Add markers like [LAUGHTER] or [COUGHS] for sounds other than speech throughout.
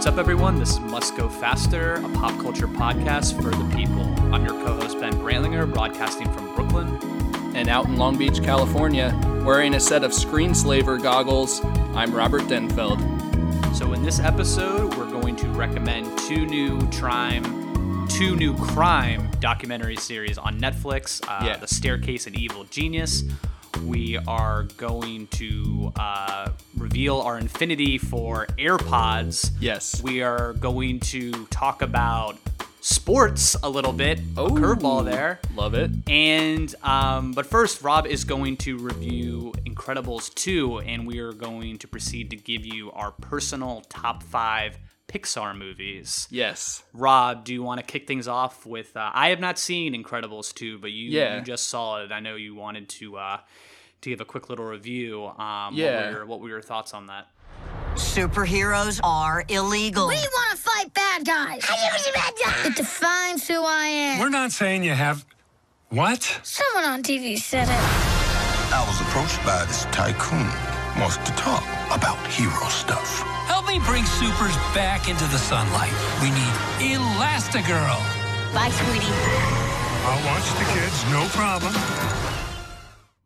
What's up, everyone? This is Must Go Faster, a pop culture podcast for the people. I'm your co host, Ben Brantlinger, broadcasting from Brooklyn. And out in Long Beach, California, wearing a set of screenslaver goggles, I'm Robert Denfeld. So, in this episode, we're going to recommend two new crime, two new crime documentary series on Netflix uh, Yeah. The Staircase and Evil Genius. We are going to uh, reveal our infinity for AirPods. Yes. We are going to talk about sports a little bit. Oh, curveball there. Love it. And um, but first, Rob is going to review Incredibles 2, and we are going to proceed to give you our personal top five Pixar movies. Yes. Rob, do you want to kick things off with? Uh, I have not seen Incredibles 2, but you, Yeah. you just saw it. I know you wanted to uh, to give a quick little review. Um, Yeah. What were, your, what were your thoughts on that? Superheroes are illegal. We want to fight bad guys. How do you need bad guys? It defines who I am. We're not saying you have. What? Someone on TV said it. I was approached by this tycoon. Wants to talk about hero stuff. Help me bring supers back into the sunlight. We need Elastigirl. Bye, sweetie. I'll watch the kids, no problem.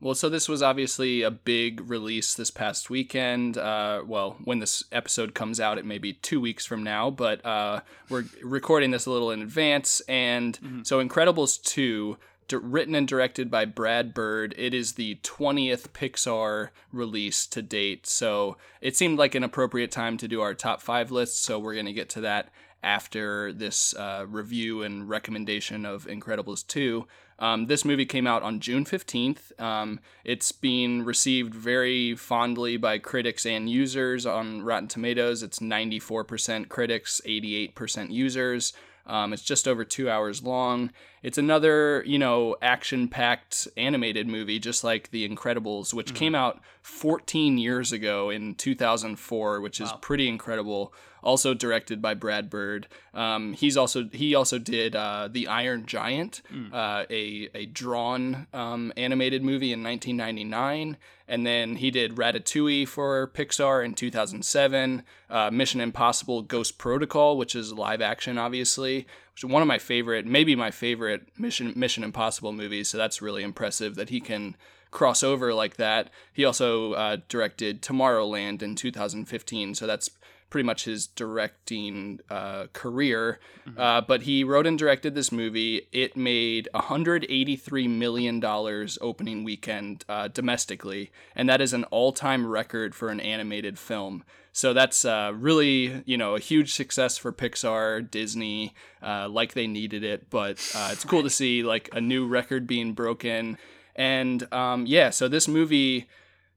Well, so this was obviously a big release this past weekend. Uh, well, when this episode comes out, it may be two weeks from now, but uh, we're recording this a little in advance. And so, Incredibles 2, di- written and directed by Brad Bird, it is the 20th Pixar release to date. So, it seemed like an appropriate time to do our top five list. So, we're going to get to that after this uh, review and recommendation of Incredibles 2. Um, this movie came out on June 15th. Um, it's been received very fondly by critics and users on Rotten Tomatoes. It's 94% critics, 88% users. Um, it's just over two hours long. It's another, you know, action packed animated movie, just like The Incredibles, which came out 14 years ago in 2004, which is pretty incredible. Also directed by Brad Bird. Um, he's also he also did uh, The Iron Giant, uh, a a drawn um, animated movie in 1999, and then he did Ratatouille for Pixar in 2007. Uh, Mission Impossible: Ghost Protocol, which is live action, obviously, which is one of my favorite, maybe my favorite Mission Mission Impossible movies. So that's really impressive that he can cross over like that. He also uh, directed Tomorrowland in 2015, so that's pretty much his directing uh, career. Uh, but he wrote and directed this movie. It made 183 million dollars opening weekend uh, domestically, and that is an all-time record for an animated film. So that's uh, really, you know, a huge success for Pixar, Disney, uh, like they needed it. But uh, it's cool to see like a new record being broken. And um, yeah, so this movie,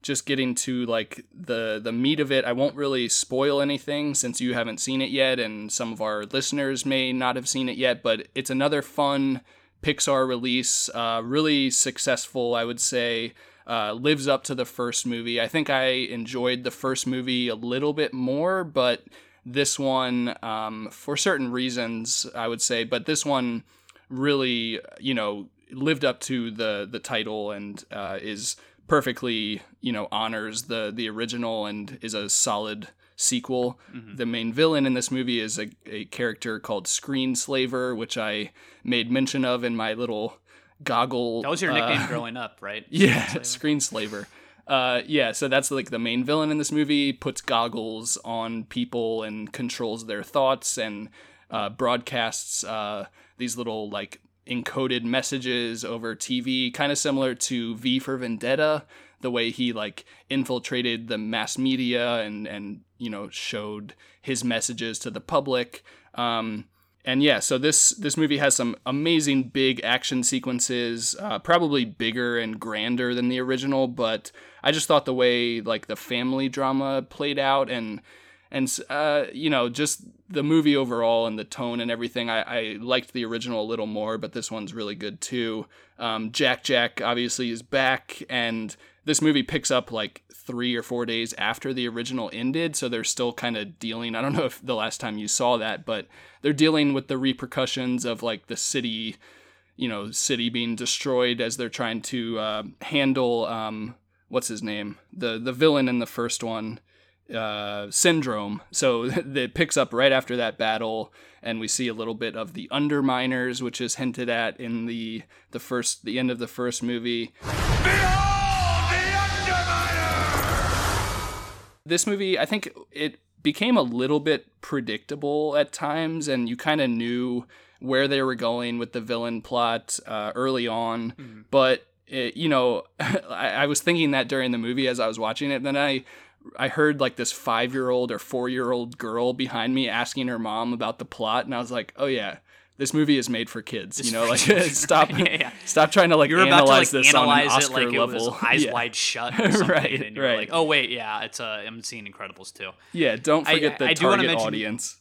just getting to like the the meat of it, I won't really spoil anything since you haven't seen it yet, and some of our listeners may not have seen it yet. But it's another fun Pixar release, uh, really successful, I would say. Uh, lives up to the first movie. I think I enjoyed the first movie a little bit more, but this one, um, for certain reasons, I would say, but this one really, you know, lived up to the the title and uh, is perfectly, you know, honors the the original and is a solid sequel. The main villain in this movie is a, a character called Screenslaver, which I made mention of in my little goggle. That was your uh, nickname growing up, right? [LAUGHS] yeah, Screenslaver. Uh, yeah, so that's like the main villain in this movie. Puts goggles on people and controls their thoughts and uh, broadcasts uh, these little like encoded messages over TV, kind of similar to V for Vendetta. The way he like infiltrated the mass media and and you know showed his messages to the public. Um, and yeah, so this this movie has some amazing big action sequences, uh, probably bigger and grander than the original. But I just thought the way like the family drama played out and and uh, you know just the movie overall and the tone and everything, I, I liked the original a little more. But this one's really good too. Um, Jack Jack obviously is back, and this movie picks up like three or four days after the original ended, so they're still kind of dealing. I don't know if the last time you saw that, but they're dealing with the repercussions of like the city, you know, city being destroyed as they're trying to uh, handle um, what's his name, the the villain in the first one uh, syndrome. So [LAUGHS] it picks up right after that battle, and we see a little bit of the Underminers, which is hinted at in the the first the end of the first movie. This movie, I think it became a little bit predictable at times, and you kind of knew where they were going with the villain plot uh, early on. But it, you know, [LAUGHS] I, I was thinking that during the movie as I was watching it. Then I I heard like this five year old or four year old girl behind me asking her mom about the plot, and I was like, oh yeah. This movie is made for kids, you know. [LAUGHS] Like, [LAUGHS] stop, Yeah, yeah. stop trying to like You're about to analyze like this analyze on an Oscar it like it level. was eyes [LAUGHS] Yeah. wide shut, or Right, and you're right. like, oh wait, yeah, it's uh, I'm seeing Incredibles too. Yeah, don't I- forget the I do wanna target mention- audience.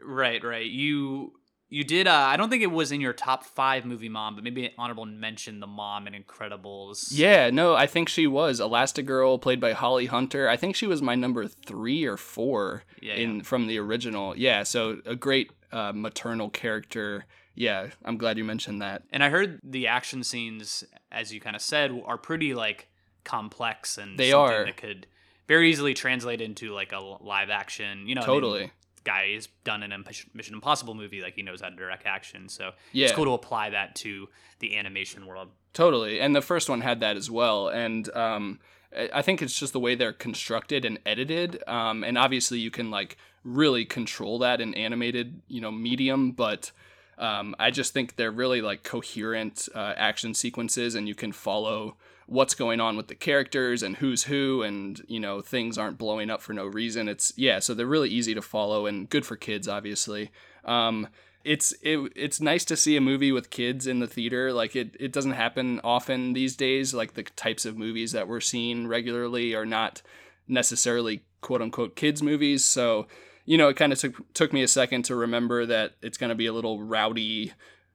Right, right. You you did. Uh, I don't think it was in your top five movie mom, but maybe honorable mention the mom in Incredibles. Yeah, no, I think she was Elastigirl, played by Holly Hunter. I think she was my number three or four in from the original. Yeah, so a great uh, maternal character. Yeah, I'm glad you mentioned that. And I heard the action scenes, as you kind of said, are pretty like complex and They something are. that could very easily translate into like a live action. You know, I mean, Totally. guy has done an Mission Impossible movie, like he knows how to direct action. So Yeah. it's cool to apply that to the animation world. Totally. And the first one had that as well. And um, I I think it's just the way they're constructed and edited. Um, and obviously, you can like really control that in animated, you know, medium. But um, I just think they're really like coherent uh, action sequences, and you can follow what's going on with the characters and who's who, and you know, things aren't blowing up for no reason. It's yeah, so they're really easy to follow and good for kids, obviously. Um, it's it, it's nice to see a movie with kids in the theater. Like it, it doesn't happen often these days. Like the types of movies that we're seeing regularly are not necessarily quote unquote kids movies. So you know, it kind of took took me a second to remember that it's going to be a little rowdy,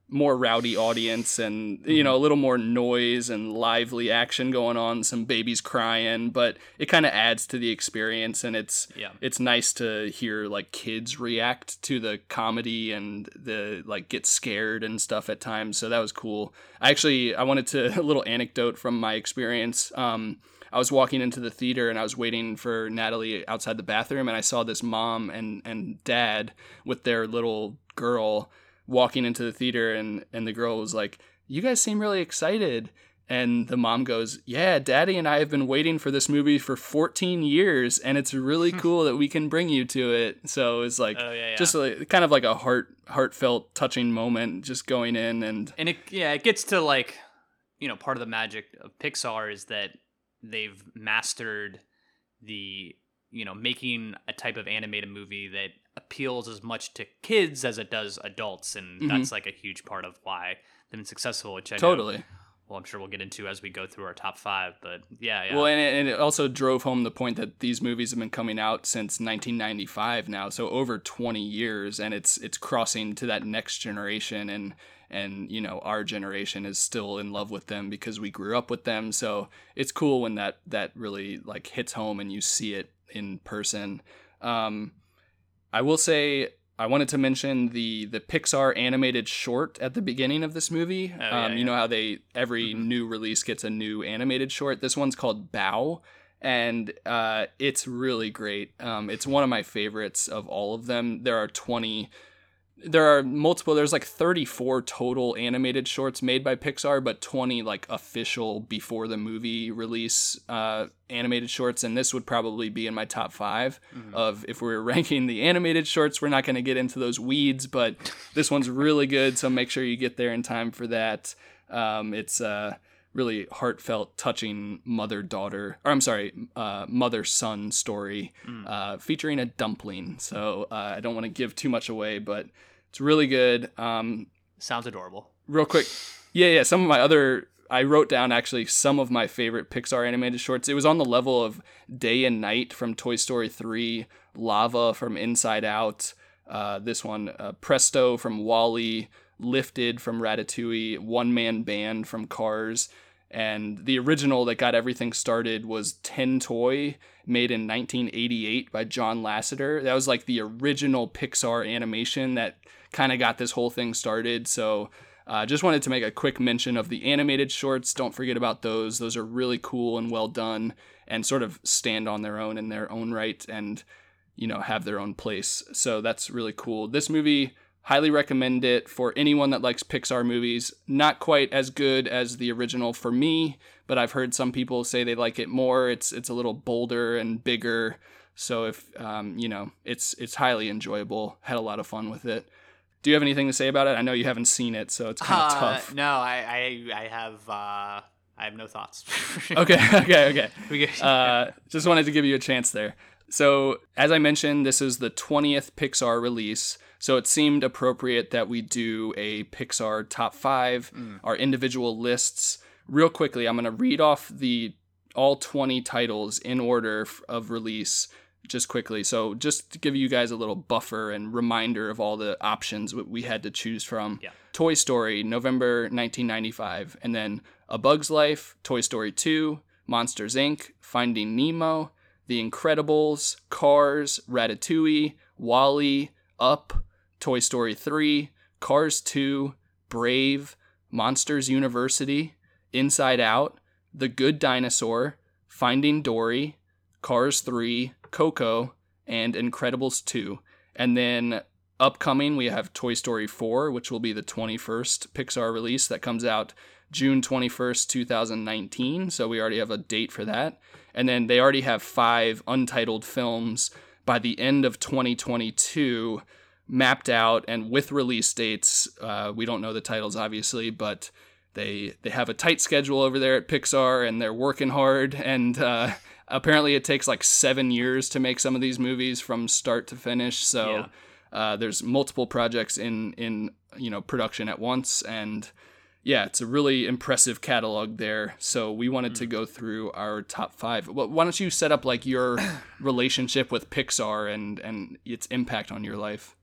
more rowdy audience, and you know, a little more noise and lively action going on. Some babies crying, but it kind of adds to the experience, and it's Yeah. it's nice to hear like kids react to the comedy and the like get scared and stuff at times. So that was cool. I actually I wanted to [LAUGHS] a little anecdote from my experience. Um, I was walking into the theater and I was waiting for Natalie outside the bathroom, and I saw this mom and and dad with their little girl walking into the theater, and and the girl was like, "You guys seem really excited." And the mom goes, Yeah, daddy and I have been waiting for this movie for 14 years, and it's really hmm. cool that we can bring you to it. So it's like, Oh, yeah, yeah. just like, kind of like a heart, heartfelt, touching moment, just going in and and it yeah it gets to like you know part of the magic of pixar is that they've mastered the you know making a type of animated movie that appeals as much to kids as it does adults and mm-hmm. that's like a huge part of why they've been successful which I totally. Well i'm sure we'll get into as we go through our top five but yeah yeah Well, and it, and it also drove home the point that these movies have been coming out since 1995 now, so over 20 years, and it's it's crossing to that next generation, and and you know our generation is still in love with them because we grew up with them. So it's cool when that that really like hits home and you see it in person. Um, I will say I wanted to mention the the Pixar animated short at the beginning of this movie. Oh, yeah, um, you yeah. know how they every new release gets a new animated short. This one's called Bao, and uh, it's really great. Um, it's one of my favorites of all of them. There are twenty. There are multiple. There's like 34 total animated shorts made by Pixar, but 20 like official before the movie release uh, animated shorts, and this would probably be in my top 5 of if we were [LAUGHS] ranking the animated shorts. We're not going to get into those weeds, but this one's really good, so make sure you get there in time for that. Um, it's uh, really heartfelt, touching mother daughter, or I'm sorry, uh, mother son story uh, featuring a dumpling. So uh, I don't want to give too much away, but it's really good. Um, sounds adorable real quick, yeah, yeah. Some of my other, I wrote down actually some of my favorite Pixar animated shorts. It was on the level of Day and Night from Toy Story 3, Lava from Inside Out, uh, this one, uh, Presto from WALL-E, Lifted from Ratatouille, One Man Band from Cars. And the original that got everything started was Tin Toy, made in 1988 by John Lasseter. That was like the original Pixar animation that kind of got this whole thing started. So Uh, just wanted to make a quick mention of the animated shorts. Don't forget about those. Those are really cool and well done and sort of stand on their own in their own right and, you know, have their own place. So that's really cool. This movie, highly recommend it for anyone that likes Pixar movies. Not quite as good as the original for me, but I've heard some people say they like it more. It's it's a little bolder and bigger. So if um, you know, it's it's highly enjoyable. Had a lot of fun with it. Do you have anything to say about it? I know you haven't seen it, so it's kind of Uh, tough. No, I, I, I have, uh, I have no thoughts. [LAUGHS] [LAUGHS] Okay, okay, okay. Uh, just wanted to give you a chance there. So, as I mentioned, this is the 20th Pixar release. So, it seemed appropriate that we do a Pixar top five, mm. our individual lists. Real quickly, I'm going to read off the all 20 titles in order of release just quickly. So, just to give you guys a little buffer and reminder of all the options we had to choose from. Yeah. Toy Story, November 1995. And then A Bug's Life, Toy Story 2, Monsters Inc., Finding Nemo, The Incredibles, Cars, Ratatouille, WALL-E, Up, Toy Story 3, Cars 2, Brave, Monsters University, Inside Out, The Good Dinosaur, Finding Dory, Cars 3, Coco, and Incredibles 2. And then upcoming, we have Toy Story 4, which will be the 21st Pixar release that comes out June 21st, 2019. So we already have a date for that. And then they already have five untitled films by the end of 2022 mapped out and with release dates. Uh, we don't know the titles, obviously, but they they have a tight schedule over there at Pixar and they're working hard. And uh, apparently, it takes like seven years to make some of these movies from start to finish. So Yeah. uh, there's multiple projects in in you know production at once and yeah, it's a really impressive catalog there. So we wanted to go through our top five. Well, why don't you set up like your [COUGHS] relationship with Pixar and and its impact on your life?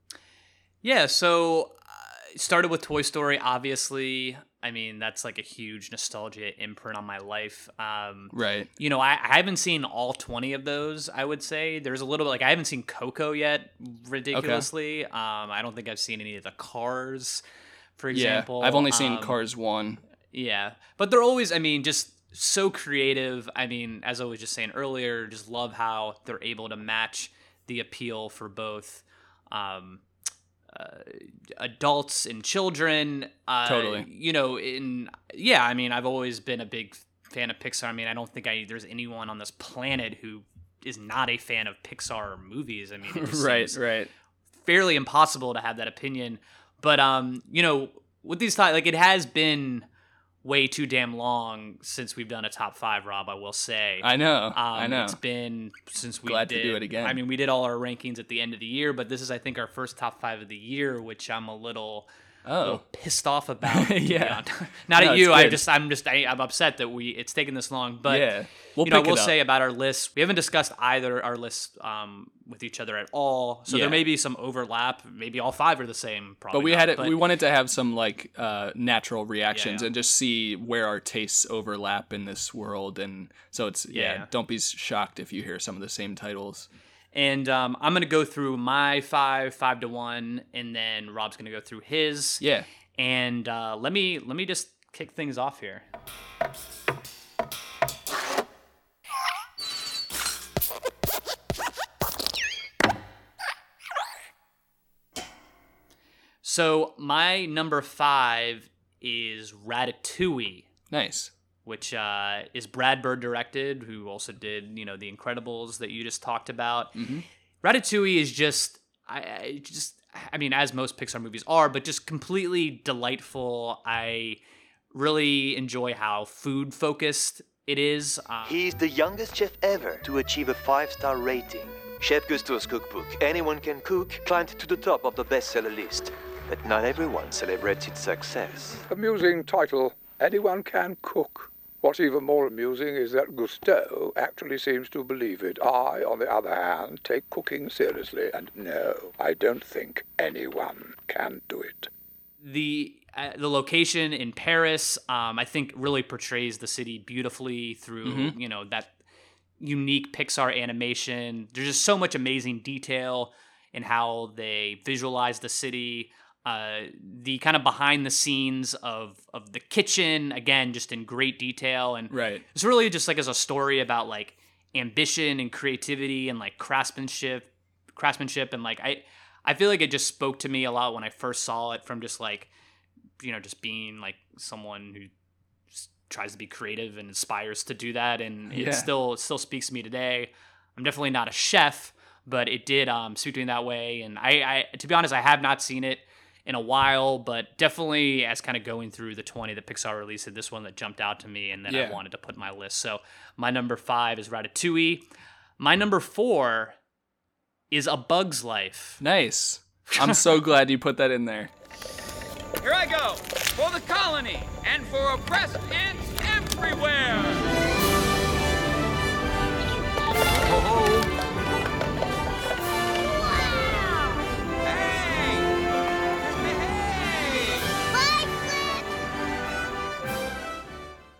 Yeah, so uh, started with Toy Story, obviously. I mean, that's like a huge nostalgia imprint on my life. Um, Right. you know, I, I haven't seen all 20 of those, I would say. There's a little bit, like, I haven't seen Coco yet, ridiculously. Um, I don't think I've seen any of the Cars, for example. yeah, I've only seen Um, Cars one. Yeah, but they're always, I mean, just so creative. I mean, as I was just saying earlier, just love how they're able to match the appeal for both um, uh, adults and children. Uh, Totally. You know, in yeah, I mean, I've always been a big fan of Pixar. I mean, I don't think I there's anyone on this planet who is not a fan of Pixar movies. I mean, [LAUGHS] Right. Right. fairly impossible to have that opinion. But um, you know, with these ti- like it has been way too damn long since we've done a top five, Rob. I will say. I know. Um, I know. It's been since we Glad to do it again. I mean, we did all our rankings at the end of the year, but this is, I think, our first top five of the year, which I'm a little, Oh. pissed off about. [LAUGHS] Yeah. Not No, at you. I just, I'm just, I, I'm upset that we it's taken this long. But Yeah. We'll you know, we'll say about our lists. We haven't discussed either our lists um, with each other at all, so Yeah. there may be some overlap. Maybe all five are the same. Probably but we not, had it. but- we wanted to have some like uh, natural reactions yeah. and just see where our tastes overlap in this world. And so it's yeah. Yeah. Don't be shocked if you hear some of the same titles. And um, I'm gonna go through my five, five to one, and then Rob's gonna go through his. Yeah. And uh, let me let me just kick things off here. So my number five is Ratatouille, Nice. Which uh, is Brad Bird directed, who also did you know The Incredibles that you just talked about. Ratatouille is just I, I just I mean as most Pixar movies are, but just completely delightful. I really enjoy how food focused it is. Um, He's the youngest chef ever to achieve a five star rating. Chef Gusteau's cookbook, Anyone Can Cook, climbed to the top of the bestseller list. But not everyone celebrates its success. Amusing title. Anyone can cook. What's even more amusing is that Gusteau actually seems to believe it. I, on the other hand, take cooking seriously, and no, I don't think anyone can do it. the uh, the location in Paris, um, I think, really portrays the city beautifully through you know that unique Pixar animation. There's just so much amazing detail in how they visualize the city. Uh, the kind of behind the scenes of of the kitchen again, just in great detail, and Right. it's really just like as a story about like ambition and creativity and like craftsmanship, craftsmanship, and like I I feel like it just spoke to me a lot when I first saw it from just like you know just being like someone who tries to be creative and aspires to do that. And Yeah. it still it still speaks to me today. I'm definitely not a chef but it did um speak to me that way. And i i to be honest i have not seen it in a while but definitely as kind of going through the 20 that pixar released this one that jumped out to me and then Yeah. i wanted to put in my list so my number five is ratatouille my number four is a bug's life Nice. I'm so [LAUGHS] glad you put that in there. Here I go for the colony and for oppressed ants everywhere.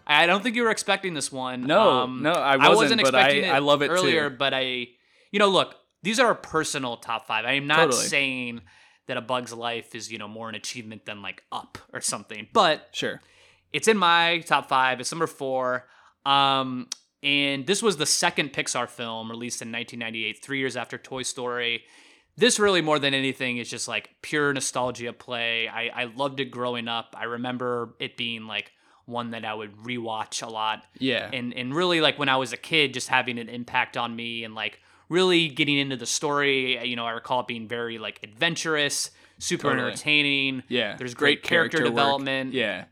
I don't think you were expecting this one. No, Um, no, I wasn't, but I- expecting it I love it too. earlier, but I, you know, look, these are a personal top five. I am not Totally. saying that A Bug's Life is, you know, more an achievement than like Up or something, but Sure. it's in my top five. It's number four. Um, and this was the second Pixar film released in 1998, three years after Toy Story. This really, more than anything, is just like pure nostalgia play. I, I loved it growing up. I remember it being like one that I would rewatch a lot. Yeah. And and really like when I was a kid, just having an impact on me and like really getting into the story. You know, I recall it being very like adventurous, super Totally. entertaining. Yeah. There's great, character, work. development. Yeah.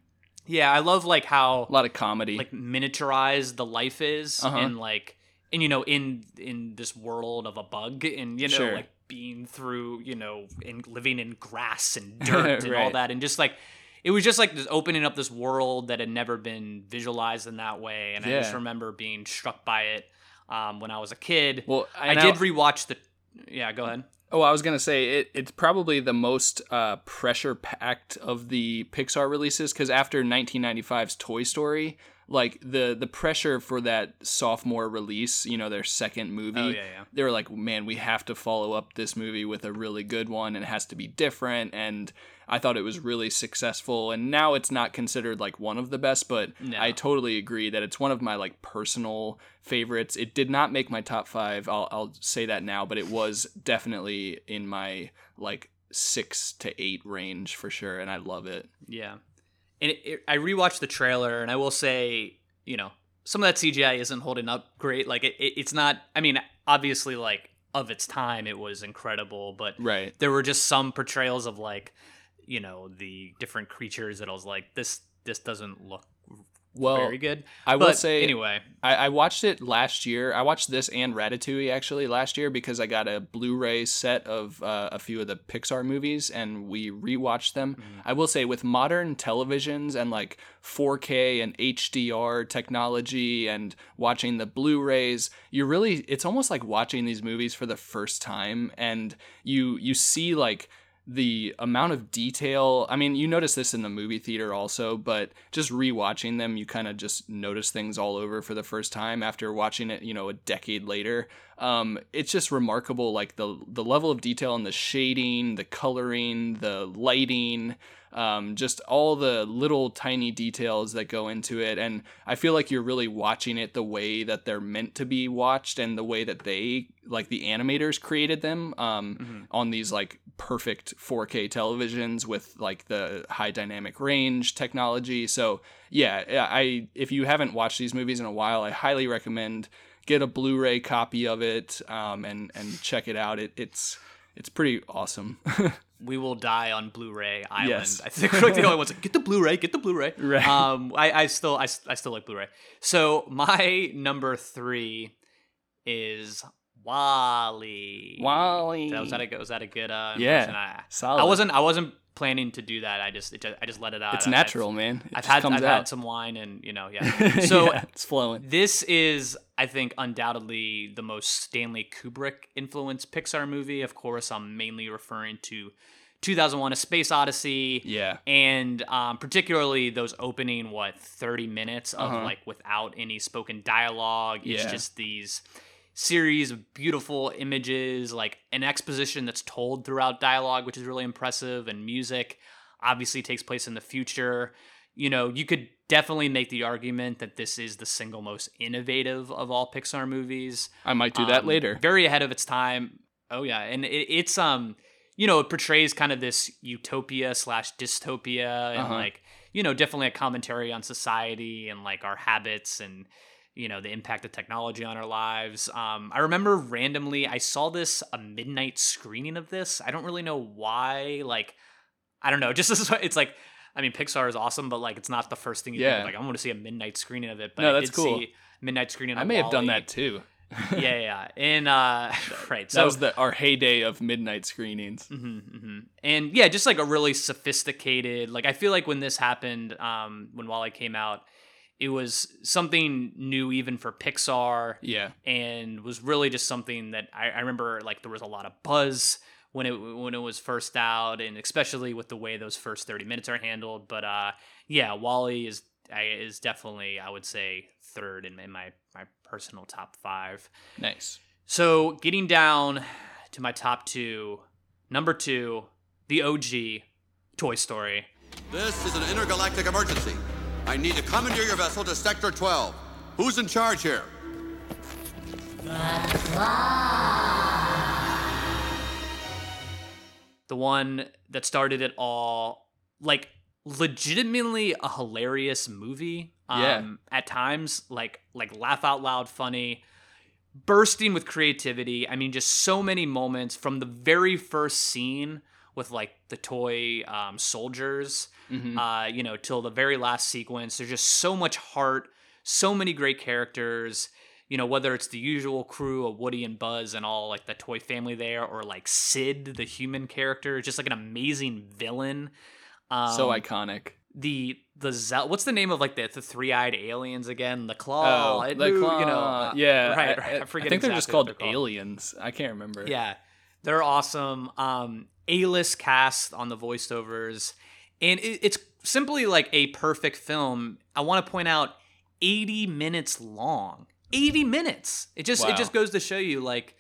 Yeah, I love like how A lot of comedy. like miniaturized the life is Uh-huh. and like and you know in in this world of a bug and you know Sure. like being through you know and living in grass and dirt [LAUGHS] and all that and just like it was just like this opening up this world that had never been visualized in that way and i just remember being struck by it um, when i was a kid Well, i and did rewatch the yeah go ahead Oh, I was gonna say it. It's probably the most uh, pressure packed of the Pixar releases because after 1995's Toy Story, like the the pressure for that sophomore release, you know, their second movie, Oh, yeah, yeah. they were like, man, we have to follow up this movie with a really good one, and it has to be different. And I thought it was really successful. And now it's not considered like one of the best, but No. I totally agree that it's one of my like personal favorites. It did not make my top five. I'll I'll say that now, but it was definitely in my like six to eight range for sure, and I love it. Yeah, and it, it, I rewatched the trailer, and I will say, you know, some of that CGI isn't holding up great. Like it, it, it's not. I mean, obviously, like of its time, it was incredible, but Right. there were just some portrayals of like, you know, the different creatures that I was like, this this doesn't look Well, very good. I will But say anyway. I, I watched it last year. I watched this and Ratatouille actually last year because I got a Blu-ray set of uh, a few of the Pixar movies and we rewatched them. I will say with modern televisions and like 4K and HDR technology and watching the Blu-rays, you really it's almost like watching these movies for the first time and you you see like the amount of detail i mean you notice this in the movie theater also but just rewatching them you kind of just notice things all over for the first time after watching it you know a decade later um, it's just remarkable like the the level of detail and the shading the coloring the lighting um, just all the little tiny details that go into it. And i feel like you're really watching it the way that they're meant to be watched and the way that they like the animators created them um, on these like perfect 4k televisions with like the high dynamic range technology. So yeah yeah, i if you haven't watched these movies in a while i highly recommend get a blu-ray copy of it um, and and check it out it, it's it's pretty awesome [LAUGHS] we will die on Blu-ray Island. Yes. I think we're like the only ones. Like, get the Blu-ray, get the Blu-ray. Right. Um, I, I still, I, I still like Blu-ray. So my number three is WALL-E. WALL-E. Was that a, good? was that a good? Uh, Yeah. I, solid. I wasn't, I wasn't planning to do that. I just, it I just let it out. It's I've- natural, man. It I've had, I've out. had some wine, and you know, yeah. [LAUGHS] So Yeah, it's flowing. this is, I think, undoubtedly the most Stanley Kubrick influenced Pixar movie. Of course, I'm mainly referring to 2001: A Space Odyssey. Yeah. And um, particularly those opening what 30 minutes of Uh-huh. like without any spoken dialogue. It's Yeah. just these series of beautiful images, like an exposition that's told throughout dialogue, which is really impressive, and music obviously takes place in the future. You know, you could definitely make the argument that this is the single most innovative of all Pixar movies. I might do that Um, later. Very ahead of its time. Oh yeah, and it, it's um, you know, it portrays kind of this utopia slash dystopia, and Uh-huh. like you know, definitely a commentary on society and like our habits and you know the impact of technology on our lives. Um, I remember randomly I saw this a midnight screening of this. I don't really know why. Like, I don't know. [LAUGHS] Just as it's like. I mean, Pixar is awesome, but like, it's not the first thing you think Yeah. of. Like, I'm going to see a midnight screening of it. But No, I that's did cool. see midnight screening. I may have done that too. yeah, yeah. And uh, [LAUGHS] right. So that was the our heyday of midnight screenings. hmm hmm And yeah, just like a really sophisticated. Like I feel like when this happened, um, when WALL-E came out, it was something new even for Pixar, Yeah. and was really just something that I, I remember. Like there was a lot of buzz when it when it was first out, and especially with the way those first thirty minutes are handled. But uh, yeah, WALL-E is I- is definitely I would say third in, in my my personal top five. Nice. So getting down to my top two, number two, the OG, Toy Story. This is an intergalactic emergency. I need to commandeer your vessel to Sector 12. Who's in charge here? The one that started it all, like legitimately a hilarious movie. Um, Yeah. At times, like like laugh out loud, funny, bursting with creativity. I mean, just so many moments from the very first scene with like the toy um, soldiers, Mhm. uh, you know, till the very last sequence. There's just so much heart, so many great characters. You know, whether it's the usual crew of Woody and Buzz and all like the toy family there, or like Sid, the human character, just like an amazing villain. Um, so iconic. the the Zel- what's the name of like the, the three eyed aliens again? The claw. Oh, it the claw. You know, uh, yeah, right. I, right. I, I forget. think they're just called they're aliens. I can't remember. Yeah, they're awesome. Um, A-list cast on the voiceovers, and it, it's simply like a perfect film. I want to point out, eighty minutes long. Eighty minutes. It just Wow. it just goes to show you like,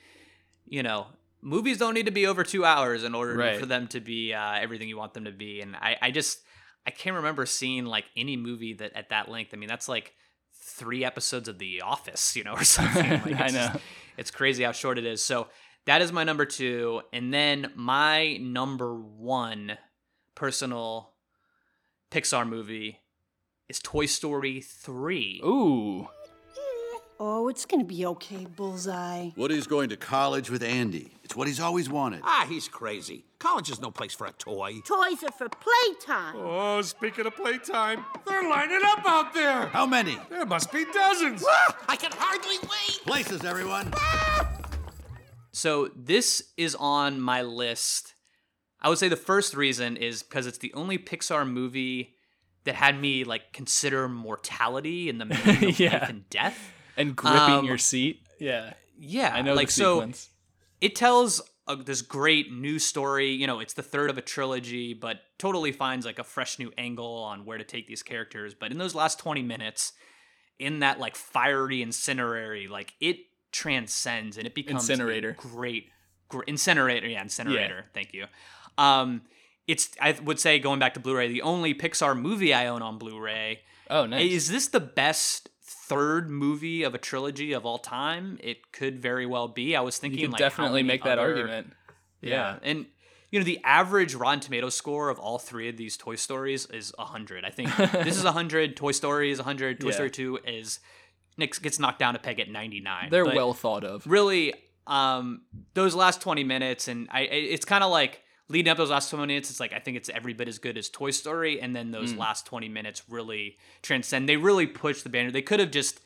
you know. Movies don't need to be over two hours in order Right. for them to be uh, everything you want them to be, and I, I just I can't remember seeing like any movie that at that length. I mean, that's like three episodes of The Office, you know, or [LAUGHS] something. [LAUGHS] Like, I it's just- know. it's crazy how short it is. So that is my number two, and then my number one personal Pixar movie is Toy Story three. Ooh. Oh, it's gonna be okay, Bullseye. Woody's going to college with Andy. It's what he's always wanted. Ah, he's crazy. College is no place for a toy. Toys are for playtime. Oh, speaking of playtime, they're lining up out there. How many? There must be dozens. I can hardly wait. Places, everyone. So this is on my list. I would say the first reason is because it's the only Pixar movie that had me like consider mortality and the meaning of [LAUGHS] Yeah. life and death. And gripping Um, your seat. Yeah. Yeah, I know like so. It tells a, this great new story. You know, it's the third of a trilogy, but totally finds like a fresh new angle on where to take these characters. But in those last twenty minutes, in that like fiery incinerary, like it transcends and it becomes a Incinerator. great, gr- incinerator. Yeah, incinerator. Thank you. Um, it's I would say going back to Blu-ray, the only Pixar movie I own on Blu-ray. Oh, nice. Is this the best third movie of a trilogy of all time? It could very well be. I was thinking You could like definitely make that other- argument. Yeah. Yeah. and you know the average Rotten Tomato score of all three of these Toy Stories is hundred. I think [LAUGHS] this is hundred. Toy Story is hundred. Toy Yeah. Story Two is Nick gets knocked down a peg at ninety nine. They're well thought of. Really, um, those last twenty minutes, and I- it's kind of like leading up those last twenty minutes. It's like I think it's every bit as good as Toy Story, and then those Mm. last twenty minutes really transcend. They really push the banner. They could have just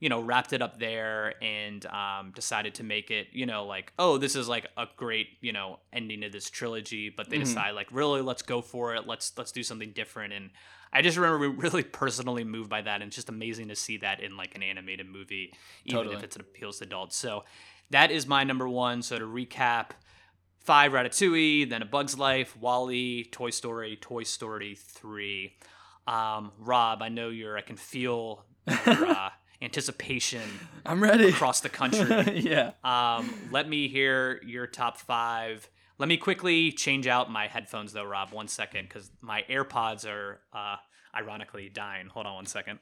you know wrapped it up there and um, decided to make it you know like oh this is like a great you know ending to this trilogy but they Mhm. decide like really let's go for it let's let's do something different and i just remember really personally moved by that and it's just amazing to see that in like an animated movie even Totally. if it's, it appeals to adults so that is my number one so to recap five ratatouille then a bug's life WALL-E toy story toy story 3 um, rob i know you're i can feel your, [LAUGHS] uh, anticipation I'm ready. across the country. [LAUGHS] yeah. Um, let me hear your top five. Let me quickly change out my headphones though, Rob. One second, because my AirPods are uh, ironically dying. Hold on one second.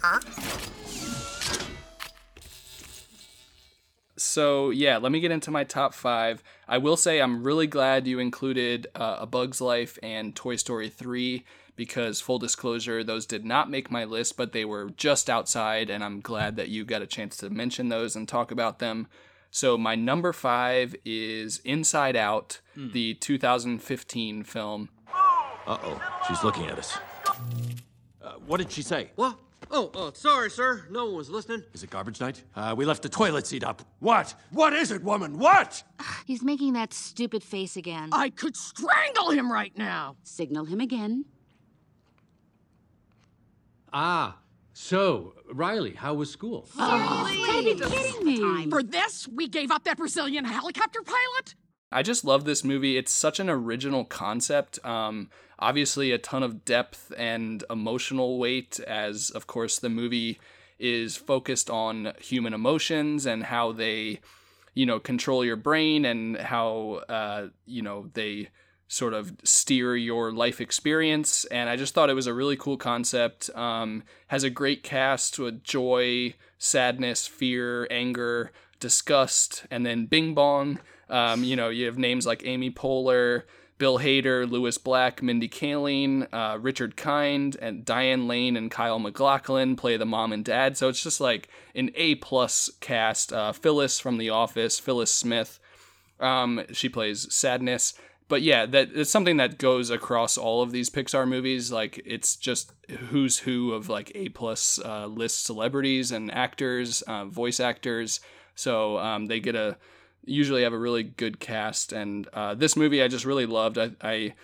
Huh? So yeah, let me get into my top five. I will say I'm really glad you included uh, A Bug's Life and Toy Story 3 because full disclosure, those did not make my list, but they were just outside, and I'm glad that you got a chance to mention those and talk about them. So my number five is Inside Out, the 2015 film. Uh oh, she's looking at us. Uh, what did she say? What? Oh, oh, sorry, sir. No one was listening. Is it garbage night? Uh, we left the toilet seat up. What? What is it, woman? What? [SIGHS] He's making that stupid face again. I could strangle him right now. Signal him again. Ah, so, Riley, how was school? Oh, you gotta be kidding me. For this, we gave up that Brazilian helicopter pilot? I just love this movie. It's such an original concept. Um, obviously, a ton of depth and emotional weight, as of course the movie is focused on human emotions and how they, you know, control your brain and how, uh, you know, they sort of steer your life experience. And I just thought it was a really cool concept. Um, has a great cast with joy, sadness, fear, anger, disgust, and then Bing Bong. Um, you know, you have names like Amy Poehler, Bill Hader, Lewis Black, Mindy Kaling, uh, Richard Kind, and Diane Lane and Kyle MacLachlan play the mom and dad. So it's just like an A plus cast. Uh, Phyllis from The Office, Phyllis Smith, um, she plays Sadness. But yeah, that it's something that goes across all of these Pixar movies. Like it's just who's who of like A plus uh, list celebrities and actors, uh, voice actors. So um, they get a usually have a really good cast. And uh, this movie I just really loved. I, I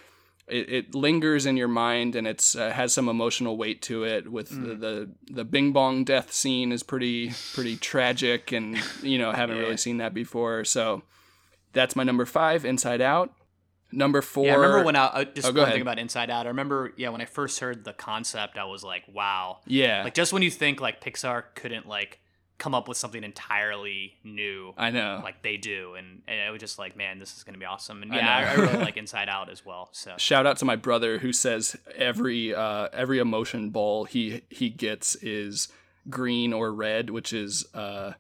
it, it lingers in your mind and it's uh, has some emotional weight to it. With Mm. the, the the Bing Bong death scene is pretty pretty tragic, and you know haven't Yeah. really seen that before. So that's my number five, Inside Out. Number four. Yeah, I remember when I uh, just Oh, one ahead. thing about Inside Out. I remember, yeah, when I first heard the concept, I was like, wow. Yeah. Like just when you think like Pixar couldn't like come up with something entirely new. I know. Like they do, and, and I was just like, man, this is gonna be awesome. And yeah, I, know. I really [LAUGHS] like Inside Out as well. So Shout out to my brother who says every uh, every emotion ball he he gets is green or red, which is uh,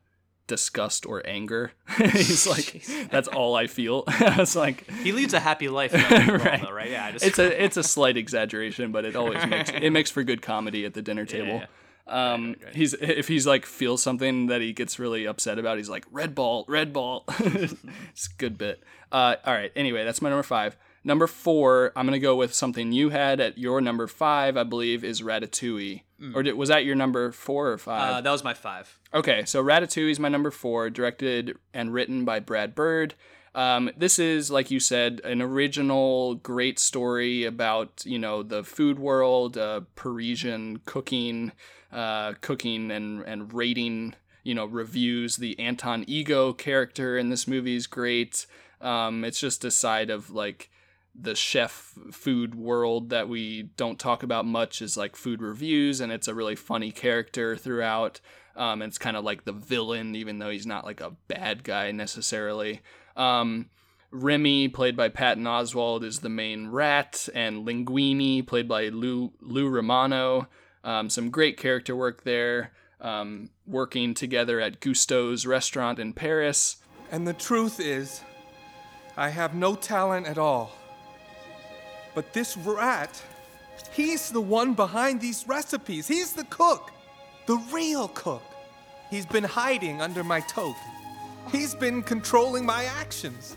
disgust or anger. [LAUGHS] He's [LAUGHS] like, that's all I feel. I was like, he leads a happy life, though, right. though, right? Yeah, just It's a it's a slight exaggeration, but it always makes it makes for good comedy at the dinner table. Um, he's if he's like feels something that he gets really upset about, he's like red ball, red ball. [LAUGHS] it's a good bit. Uh, all right. Anyway, that's my number five. Number four, I'm gonna go with something you had at your number five, I believe, is Ratatouille. Mm. Or did, was that your number four or five? uh, that was my five. Okay, so Ratatouille is my number four, directed and written by Brad Bird. Um, this is, like you said, an original, great story about you know the food world, uh, Parisian cooking, uh, cooking and and rating. You know reviews. The Anton Ego character in this movie is great. Um, it's just a side of like the chef food world that we don't talk about much is like food reviews and it's a really funny character throughout um, it's kind of like the villain even though he's not like a bad guy necessarily um, remy played by Patton Oswalt is the main rat and linguini played by lou, lou romano um, some great character work there um, working together at Gusteau's restaurant in paris And the truth is, I have no talent at all. But this rat, he's the one behind these recipes. He's the cook, the real cook. He's been hiding under my toque. He's been controlling my actions.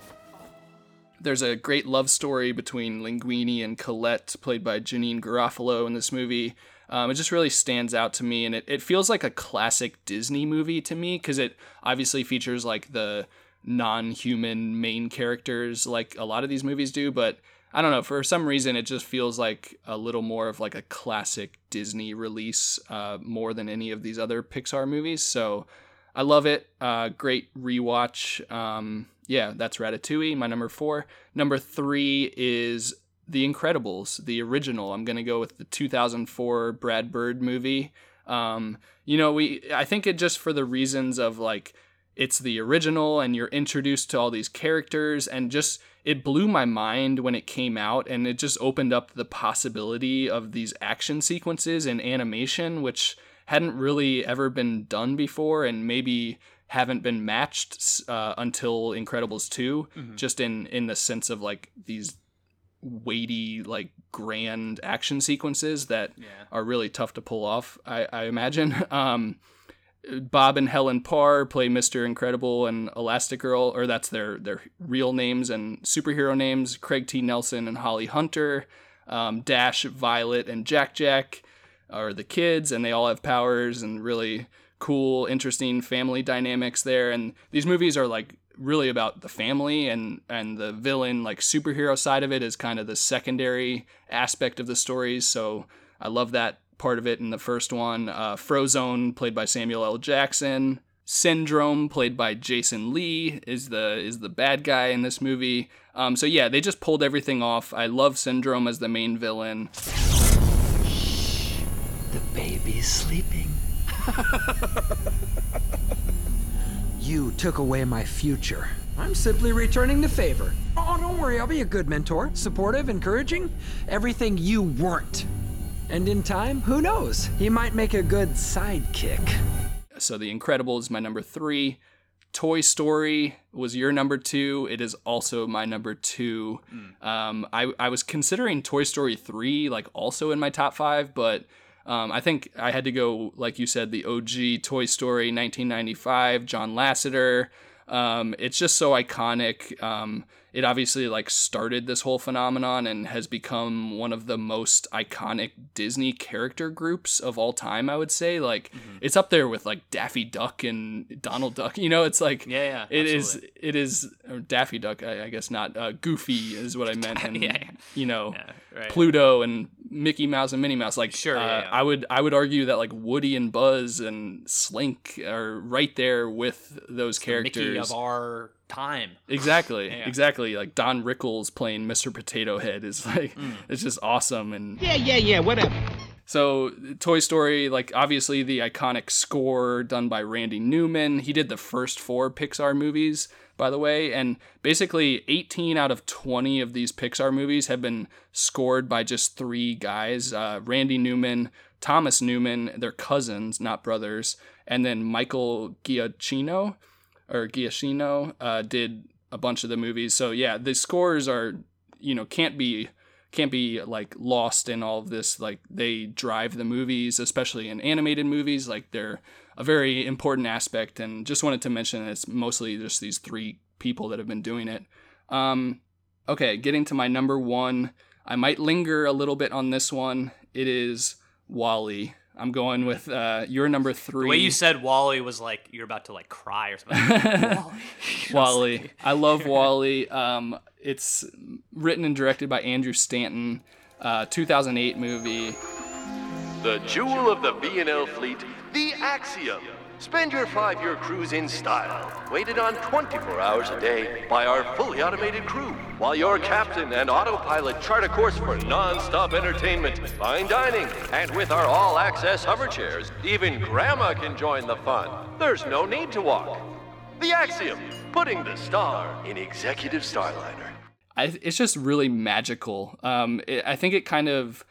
There's a great love story between Linguini and Colette, played by Janeane Garofalo in this movie. Um, it just really stands out to me, and it, it feels like a classic Disney movie to me because it obviously features like the non human main characters, like a lot of these movies do, but I don't know, for some reason, it just feels like a little more of like a classic Disney release uh, more than any of these other Pixar movies. So I love it. Uh, great rewatch. Um, yeah, that's Ratatouille, my number four. Number three is The Incredibles, the original. I'm gonna go with the 2004 Brad Bird movie. Um, you know, we I think it just for the reasons of like it's the original and you're introduced to all these characters and just it blew my mind when it came out and it just opened up the possibility of these action sequences in animation which hadn't really ever been done before and maybe haven't been matched uh, until Incredibles 2 Mhm. just in in the sense of like these weighty like grand action sequences that are really tough to pull off I, I imagine [LAUGHS] um Bob and Helen Parr play Mr. Incredible and Elastigirl, or that's their their real names and superhero names. Craig T. Nelson and Holly Hunter, um, Dash, Violet, and Jack Jack are the kids, and they all have powers and really cool, interesting family dynamics there. And these movies are like really about the family and and the villain like superhero side of it is kind of the secondary aspect of the stories. So I love that part of it in the first one. Uh, Frozone, played by Samuel L. Jackson. Syndrome, played by Jason Lee, is the is the bad guy in this movie. Um, so yeah, they just pulled everything off. I love Syndrome as the main villain. Shh, The baby's sleeping. [LAUGHS] you took away my future. I'm simply returning the favor. Oh, don't worry, I'll be a good mentor. Supportive, encouraging. Everything you weren't. And in time, who knows? He might make a good sidekick. So The Incredibles is my number three. Toy Story was your number two. It is also my number two. Um, I, I was considering Toy Story 3 like also in my top five, but um, I think I had to go, like you said, the OG Toy Story 1995, John Lasseter. Um, it's just so iconic. Um, it obviously like started this whole phenomenon and has become one of the most iconic Disney character groups of all time. I would say, like, it's up there with like Daffy Duck and Donald Duck. [LAUGHS] You know, it's like Yeah, yeah, it is. It is Daffy Duck. I, I guess not. Uh, Goofy is what I meant, [LAUGHS] and Yeah, yeah. you know, right. Pluto and Mickey Mouse and Minnie Mouse. Like, Sure, uh, yeah, yeah. I would I would argue that like Woody and Buzz and Slink are right there with those characters. Mickey of our time. Exactly, [LAUGHS] Yeah. exactly. Like Don Rickles playing Mr. Potato Head is like Mm. [LAUGHS] it's just awesome and Yeah, yeah, yeah, whatever. so Toy Story, like obviously the iconic score done by Randy Newman. He did the first four Pixar movies, by the way, and basically 18 out of 20 of these Pixar movies have been scored by just three guys: uh, Randy Newman, Thomas Newman, they're cousins, not brothers, and then Michael Giacchino or Giacchino uh, did a bunch of the movies. So yeah, the scores are you know can't be can't be like lost in all of this like they drive the movies especially in animated movies like they're a very important aspect and just wanted to mention it's mostly just these three people that have been doing it um okay getting to my number one i might linger a little bit on this one it is WALL-E i'm going with uh your number three The way you said WALL-E was like you're about to like cry or something. WALL-E. [LAUGHS] WALL-E. I love WALL-E. Um, it's written and directed by Andrew Stanton. Uh, 2008 movie. The jewel of the BnL fleet, the Axiom. Spend your five-year cruise in style, waited on 24 hours a day by our fully automated crew, while your captain and autopilot chart a course for non-stop entertainment, fine dining, and with our all-access hover chairs, even Grandma can join the fun. There's no need to walk. The Axiom, putting the star in Executive Starliner. I, it's just really magical. Um, it, I think it kind of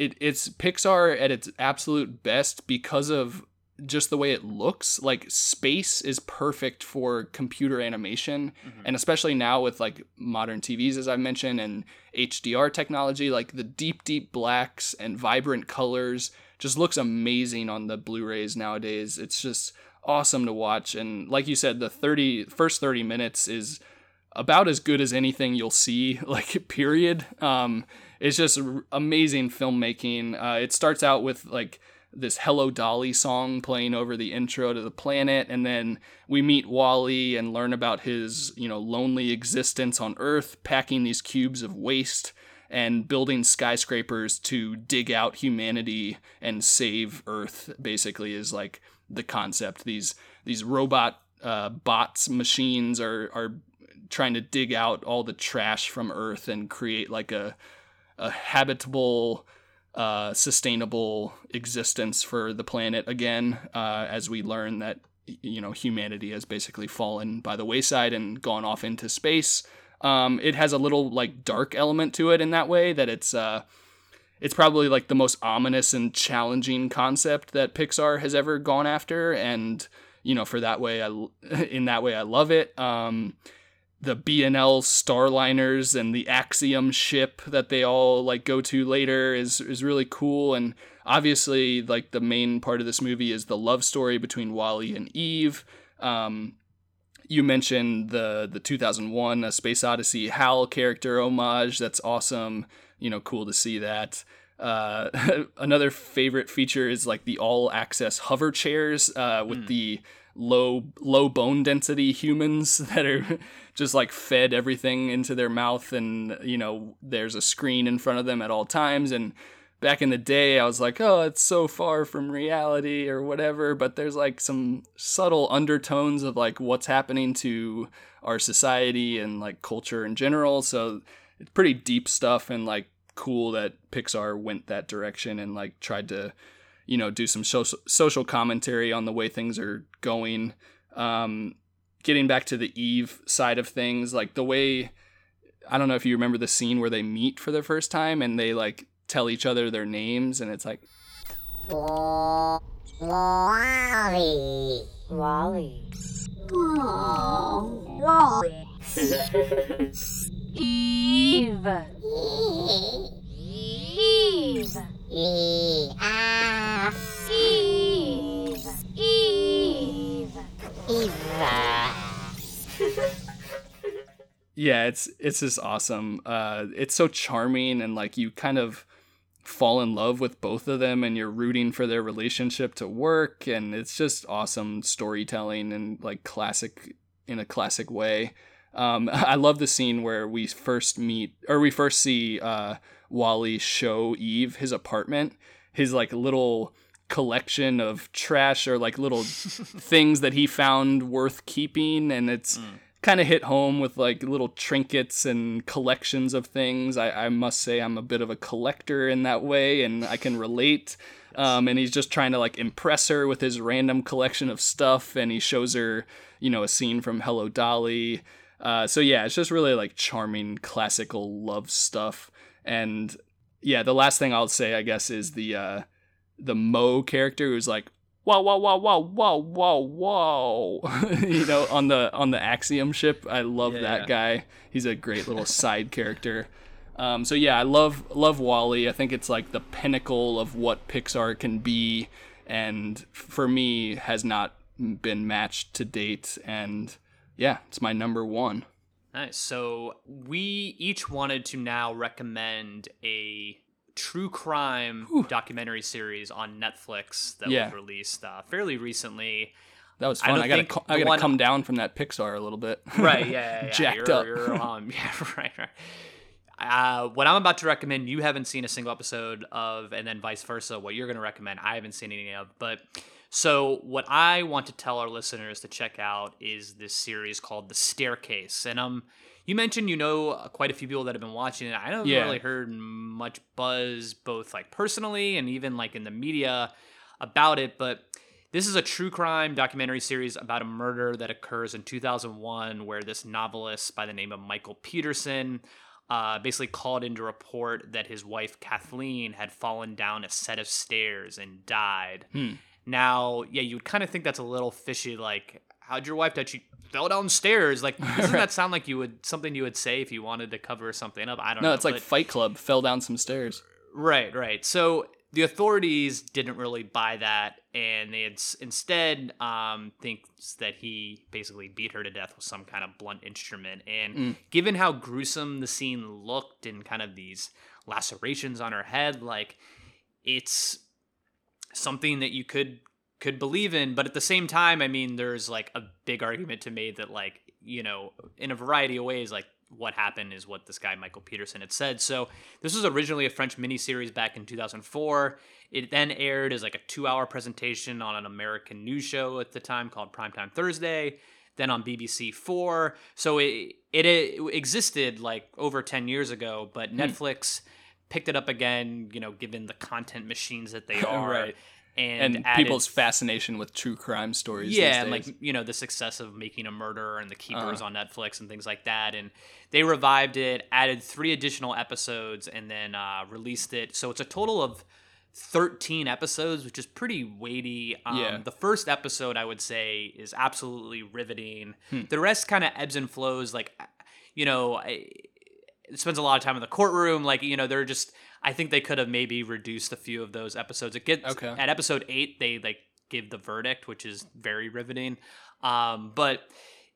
it, it's Pixar at its absolute best because of just the way it looks. Like space is perfect for computer animation, and especially now with like modern TVs, as I mentioned, and HDR technology, like the deep, deep blacks and vibrant colors just looks amazing on the Blu-rays nowadays. It's just awesome to watch, and like you said, the 30 first 30 minutes is about as good as anything you'll see [LAUGHS] like period um it's just amazing filmmaking. Uh it starts out with like this hello dolly song playing over the intro to the planet and then we meet WALL-E and learn about his you know lonely existence on earth packing these cubes of waste and building skyscrapers to dig out humanity and save earth basically is like the concept. These these robot uh, bots machines are are trying to dig out all the trash from earth and create like a a habitable, uh, sustainable existence for the planet again, uh, as we learn that you know humanity has basically fallen by the wayside and gone off into space. Um, it has a little like dark element to it in that way that it's uh, it's probably like the most ominous and challenging concept that Pixar has ever gone after, and you know for that way I [LAUGHS] in that way I love it. Um, the BnL Starliners and the Axiom ship that they all like go to later is is really cool and obviously like the main part of this movie is the love story between WALL-E and Eve. Um, you mentioned the the 2001 A Space Odyssey Hal character homage. That's awesome. You know, cool to see that. Uh, [LAUGHS] another favorite feature is like the all access hover chairs uh, with mm. the low low bone density humans [LAUGHS] that are just like fed everything into their mouth and you know there's a screen in front of them at all times. And back in the day I was like oh it's so far from reality or whatever. But there's like some subtle undertones of like what's happening to our society and like culture in general. So it's pretty deep stuff and like cool that Pixar went that direction and like tried to you know do some social social commentary on the way things are going um getting back to the Eve side of things, like the way I don't know if you remember the scene where they meet for the first time and they like tell each other their names and it's like WALL-E. WALL-E. Oh, WALL-E. Eve. Eve. Eve. Ah. Eve. [LAUGHS] Yeah, it's it's just awesome. Uh, it's so charming and like you kind of fall in love with both of them and you're rooting for their relationship to work and it's just awesome storytelling and like classic in a classic way. Um, [LAUGHS] I love the scene where we first meet or we first see uh, WALL-E show Eve his apartment, his like little collection of trash or like little [LAUGHS] things that he found worth keeping and it's mm. kind of hit home with like little trinkets and collections of things. I, I must say i'm a bit of a collector in that way and i can relate. Um, and he's just trying to like impress her with his random collection of stuff and he shows her you know a scene from hello dolly. Uh, so yeah it's just really like charming classical love stuff. And yeah the last thing i'll say i guess is the uh, the M-O character who's like wow wow wow wow wow wow wow [LAUGHS] you know on the on the Axiom ship. I love yeah. that guy. He's a great little side character. Um, so yeah, I love love WALL-E. I think it's like the pinnacle of what Pixar can be, and for me has not been matched to date. And yeah, it's my number one. Nice. So we each wanted to now recommend a true crime Whew. documentary series on Netflix that yeah. was released uh, fairly recently. That was fun. I, I gotta, I gotta one... come down from that Pixar a little bit. [LAUGHS] Right. Yeah. yeah, yeah. [LAUGHS] Jacked you're, up. You're, um, [LAUGHS] yeah. Right. Right. Uh, what I'm about to recommend, you haven't seen a single episode of, and then vice versa. What you're going to recommend, I haven't seen any of. But so, what I want to tell our listeners to check out is this series called The Staircase, and um, you mentioned you know quite a few people that have been watching it. I haven't yeah. really heard much buzz, both like personally and even like in the media about it. But this is a true crime documentary series about a murder that occurs in 2001, where this novelist by the name of Michael Peterson uh, basically called in to report that his wife Kathleen had fallen down a set of stairs and died. Hmm. Now, yeah, you would kind of think that's a little fishy. Like, how'd your wife die? She fell downstairs. Like, [LAUGHS] doesn't that sound like you would something you would say if you wanted to cover something up? I don't no, know. No, it's like Fight Club. Fell down some stairs. Right, right. So the authorities didn't really buy that, and they had instead um, thinks that he basically beat her to death with some kind of blunt instrument. And mm. given how gruesome the scene looked and kind of these lacerations on her head, like it's something that you could could believe in but at the same time i mean there's like a big argument to made that like you know in a variety of ways like what happened is what this guy michael peterson had said so this was originally a french miniseries back in 2004 it then aired as like a two hour presentation on an american news show at the time called primetime thursday then on bbc 4 so it, it, it existed like over 10 years ago but hmm. netflix picked it up again, you know, given the content machines that they [LAUGHS] are. Right. And, and people's fascination with true crime stories. yeah, and like you know the success of making a murderer and the keepers Uh-huh. on Netflix and things like that, and they revived it, added three additional episodes, and then uh, released it. So it's a total of thirteen episodes, which is pretty weighty. Um, Yeah. The first episode, I would say, is absolutely riveting. Hmm. The rest kind of ebbs and flows. Like, you know, I, it spends a lot of time in the courtroom. Like, you know, they're just. I think they could have maybe reduced a few of those episodes. It gets Okay. at episode eight, they like give the verdict, which is very riveting. Um, but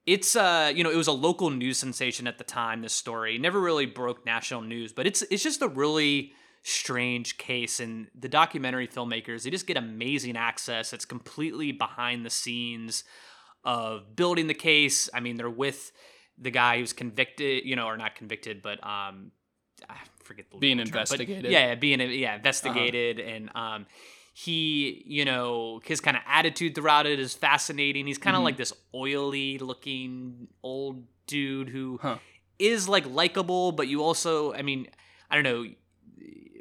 it's uh, you know, it was a local news sensation at the time. This story never really broke national news, but it's it's just a really strange case. And the documentary filmmakers, they just get amazing access. It's completely behind the scenes of building the case. I mean, they're with the guy who's convicted, you know, or not convicted, but um, I forget the Being term, investigated. yeah, being yeah investigated, and um, he, you know, his kind of attitude throughout it is fascinating. He's kind of Mhm. like this oily looking old dude who is Huh. like likable, but you also, I mean, I don't know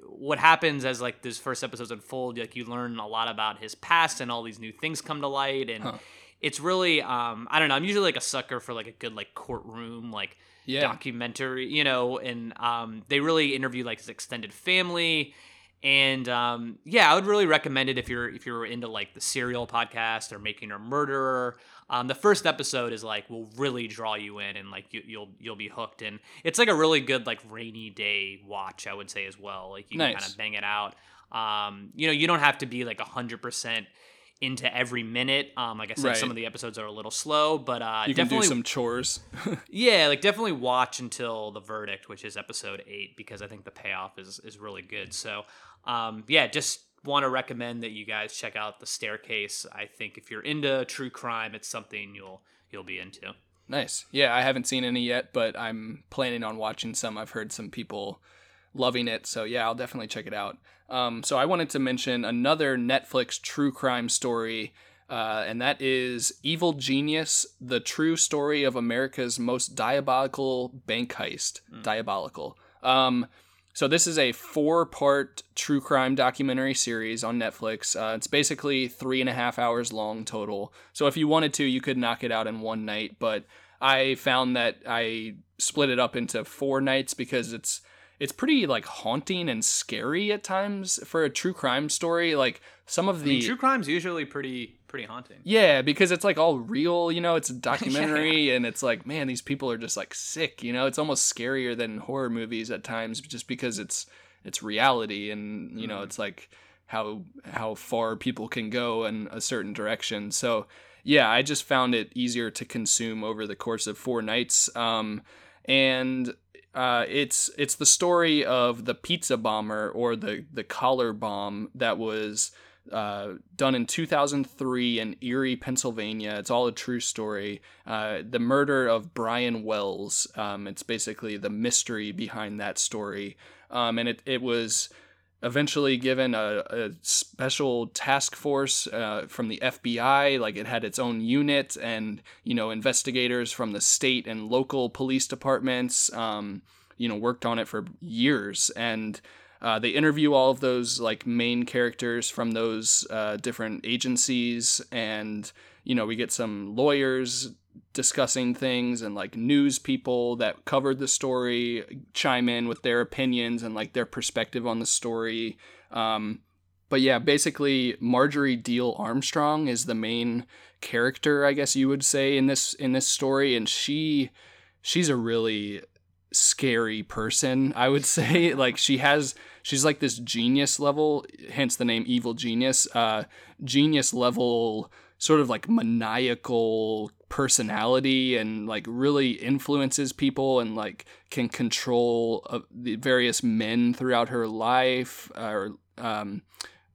what happens as like this first episodes unfold. Like you learn a lot about his past, and all these new things come to light, and Huh. It's really, um, I don't know. I'm usually like a sucker for like a good like courtroom like Yeah. documentary, you know, and um, they really interview like his extended family. And um, yeah, I would really recommend it if you're if you're into like the serial podcast or making a murderer. Um, the first episode is like will really draw you in and like you, you'll you'll be hooked. And it's like a really good like rainy day watch. I would say as well. Like you can kind of bang it out. Um, you know, you don't have to be like hundred percent into every minute. Um, like I said, some of the episodes are a little slow, but uh, you can do definitely some chores. [LAUGHS] yeah, like definitely watch until the verdict, which is episode eight, because I think the payoff is is really good. So, um, yeah, just want to recommend that you guys check out the staircase. I think if you're into true crime, it's something you'll you'll be into. Nice. Yeah, I haven't seen any yet, but I'm planning on watching some. I've heard some people loving it, so yeah, I'll definitely check it out. Um, so I wanted to mention another Netflix true crime story, uh, and that is Evil Genius: The True Story of America's Most Diabolical Bank Heist. Diabolical. Um, so this is a four-part true crime documentary series on Netflix. Uh, it's basically three and a half hours long total. So if you wanted to, you could knock it out in one night. But I found that I split it up into four nights because it's it's pretty like haunting and scary at times for a true crime story. Like some of I the mean, true crime's usually pretty pretty haunting. yeah, because it's like all real, you know, it's a [LAUGHS] documentary and it's like, man, these people are just like sick, you know, it's almost scarier than horror movies at times just because it's it's reality and, you know, it's like how how far people can go in a certain direction. So, yeah, I just found it easier to consume over the course of four nights. Um and uh, it's it's the story of the pizza bomber or the the collar bomb that was uh, done in 2003 in Erie, Pennsylvania. It's all a true story. Uh, the murder of Brian Wells. Um, it's basically the mystery behind that story, um, and it it was eventually given a, a special task force uh, from the FBI. Like it had its own unit, and you know investigators from the state and local police departments. Um, you know worked on it for years, and uh, they interview all of those like main characters from those uh, different agencies, and you know we get some lawyers discussing things and like news people that covered the story chime in with their opinions and like their perspective on the story. Um, but yeah, basically Marjorie Diehl-Armstrong is the main character, I guess you would say in this in this story, and she she's a really scary person i would [LAUGHS] say like she has she's like this genius level hence the name evil genius uh genius level sort of like maniacal personality and like really influences people and like can control uh, the various men throughout her life or um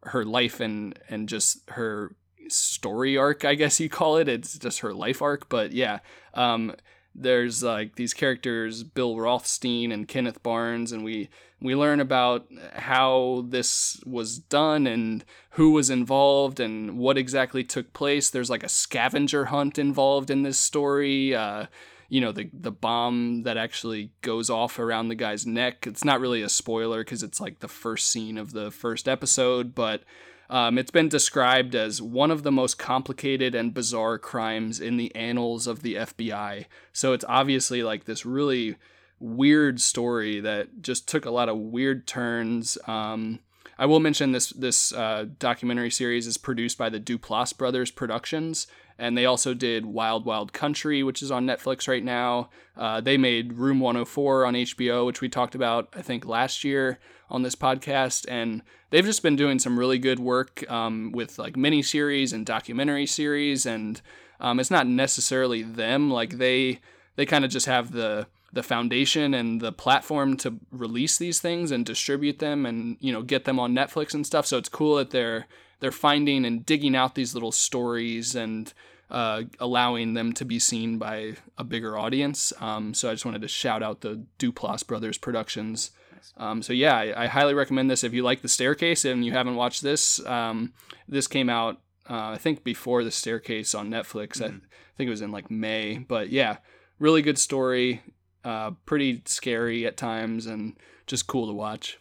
her life and and just her story arc i guess you call it. It's just her life arc but yeah um there's like these characters bill rothstein and kenneth barnes and we we learn about how this was done and who was involved and what exactly took place there's like a scavenger hunt involved in this story uh, you know the the bomb that actually goes off around the guy's neck. It's not really a spoiler because it's like the first scene of the first episode, but um, it's been described as one of the most complicated and bizarre crimes in the annals of the FBI. So it's obviously like this really weird story that just took a lot of weird turns. Um, I will mention this this uh, documentary series is produced by the Duplass Brothers Productions, and they also did Wild Wild Country, which is on Netflix right now. Uh, they made Room 104 on HBO, which we talked about I think last year on this podcast, and they've just been doing some really good work um, with like mini series and documentary series, and um, it's not necessarily them like they they kind of just have the the foundation and the platform to release these things and distribute them and you know get them on Netflix and stuff. So it's cool that they're they're finding and digging out these little stories and uh, allowing them to be seen by a bigger audience. Um, so I just wanted to shout out the Duplass Brothers Productions. Um, so yeah, I, I, highly recommend this if you like The Staircase and you haven't watched this. Um, this came out uh, I think before The Staircase on Netflix. Mm-hmm. I think it was in like May, but yeah, really good story uh, pretty scary at times and just cool to watch.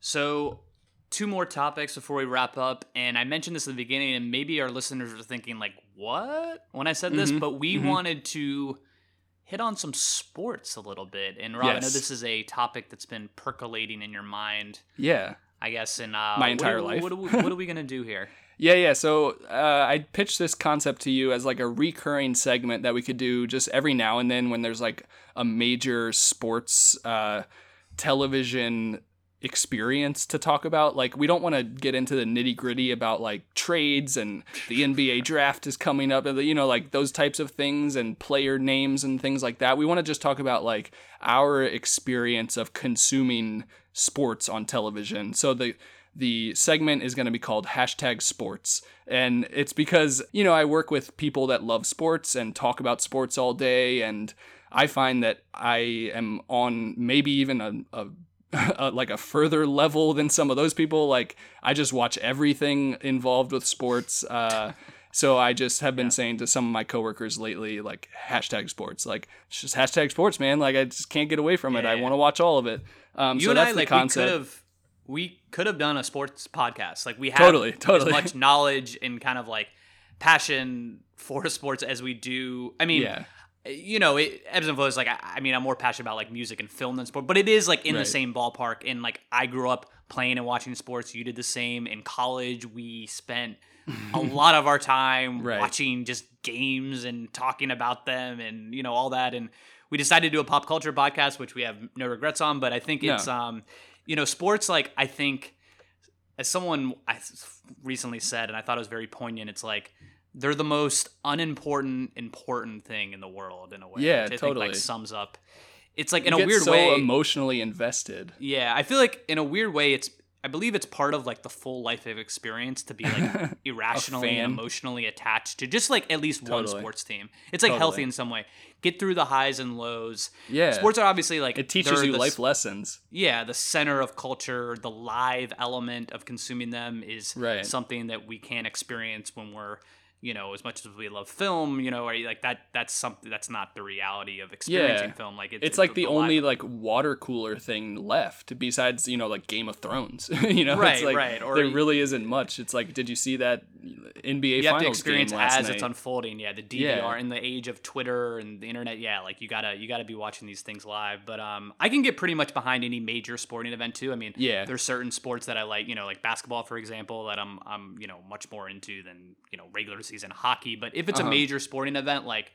So, two more topics before we wrap up. And I mentioned this at the beginning, and maybe our listeners are thinking, like, what? When I said this, Mm-hmm. but we Mhm. wanted to hit on some sports a little bit. And Rob, I know this is a topic that's been percolating in your mind. Yeah. I guess in uh, My what entire are- life. What are, we, what are we gonna do here? [LAUGHS] Yeah, yeah. So uh, I pitched this concept to you as like a recurring segment that we could do just every now and then when there's like a major sports uh, television experience to talk about. Like, we don't want to get into the nitty gritty about like trades and the NBA draft is coming up, and you know, like those types of things and player names and things like that. We want to just talk about like our experience of consuming sports on television. So the the segment is going to be called hashtag sports and it's because you know i work with people that love sports and talk about sports all day and i find that i am on maybe even a, a [LAUGHS] uh, like a further level than some of those people. Like I just watch everything involved with sports. Uh, [LAUGHS] so I just have been saying to some of my coworkers lately, like hashtag sports, like it's just hashtag sports, man. Like I just can't get away from it. I want to watch all of it. Um, you so and that's I the like concept. We could have we could have done a sports podcast. Like we have Totally, totally. as much [LAUGHS] knowledge and kind of like passion for [LAUGHS] sports as we do. I mean, Yeah. you know, it ebbs and flows. Like I, I mean, I'm more passionate about like music and film than sport, but it is like in the same ballpark. And like I grew up playing and watching sports. You did the same. In college, we spent a [LAUGHS] lot of our time Right. watching just games and talking about them and you know all that and we decided to do a pop culture podcast which we have no regrets on but i think No. it's um you know sports like i think as someone i recently said and i thought it was very poignant it's like they're the most unimportant important thing in the world in a way Yeah, which I think totally. like sums up it's like in You a get weird so way emotionally invested. yeah, I feel like in a weird way, it's I believe it's part of like the full life of experience to be like [LAUGHS] irrationally and emotionally attached to just like at least one sports team. It's like healthy in some way. Get through the highs and lows. Yeah. sports are obviously like It teaches you the life lessons. Yeah, the center of culture, the live element of consuming them is Right. something that we can't experience when we're you know, as much as we love film, you know, are you like that that's something that's not the reality of experiencing film. Like it's—it's like the, only like water cooler thing left besides you know like Game of Thrones. [LAUGHS] you know, Right, it's like, right, or there really isn't much. It's like, did you see that NBA you have to experience as night? it's unfolding. Yeah, the DVR Yeah. in the age of Twitter and the internet. Yeah, like you gotta you gotta be watching these things live. But um, I can get pretty much behind any major sporting event too. I mean, Yeah. there's certain sports that I like. You know, like basketball, for example, that I'm I'm you know much more into than you know regular season hockey. But if it's Uh-huh. a major sporting event, like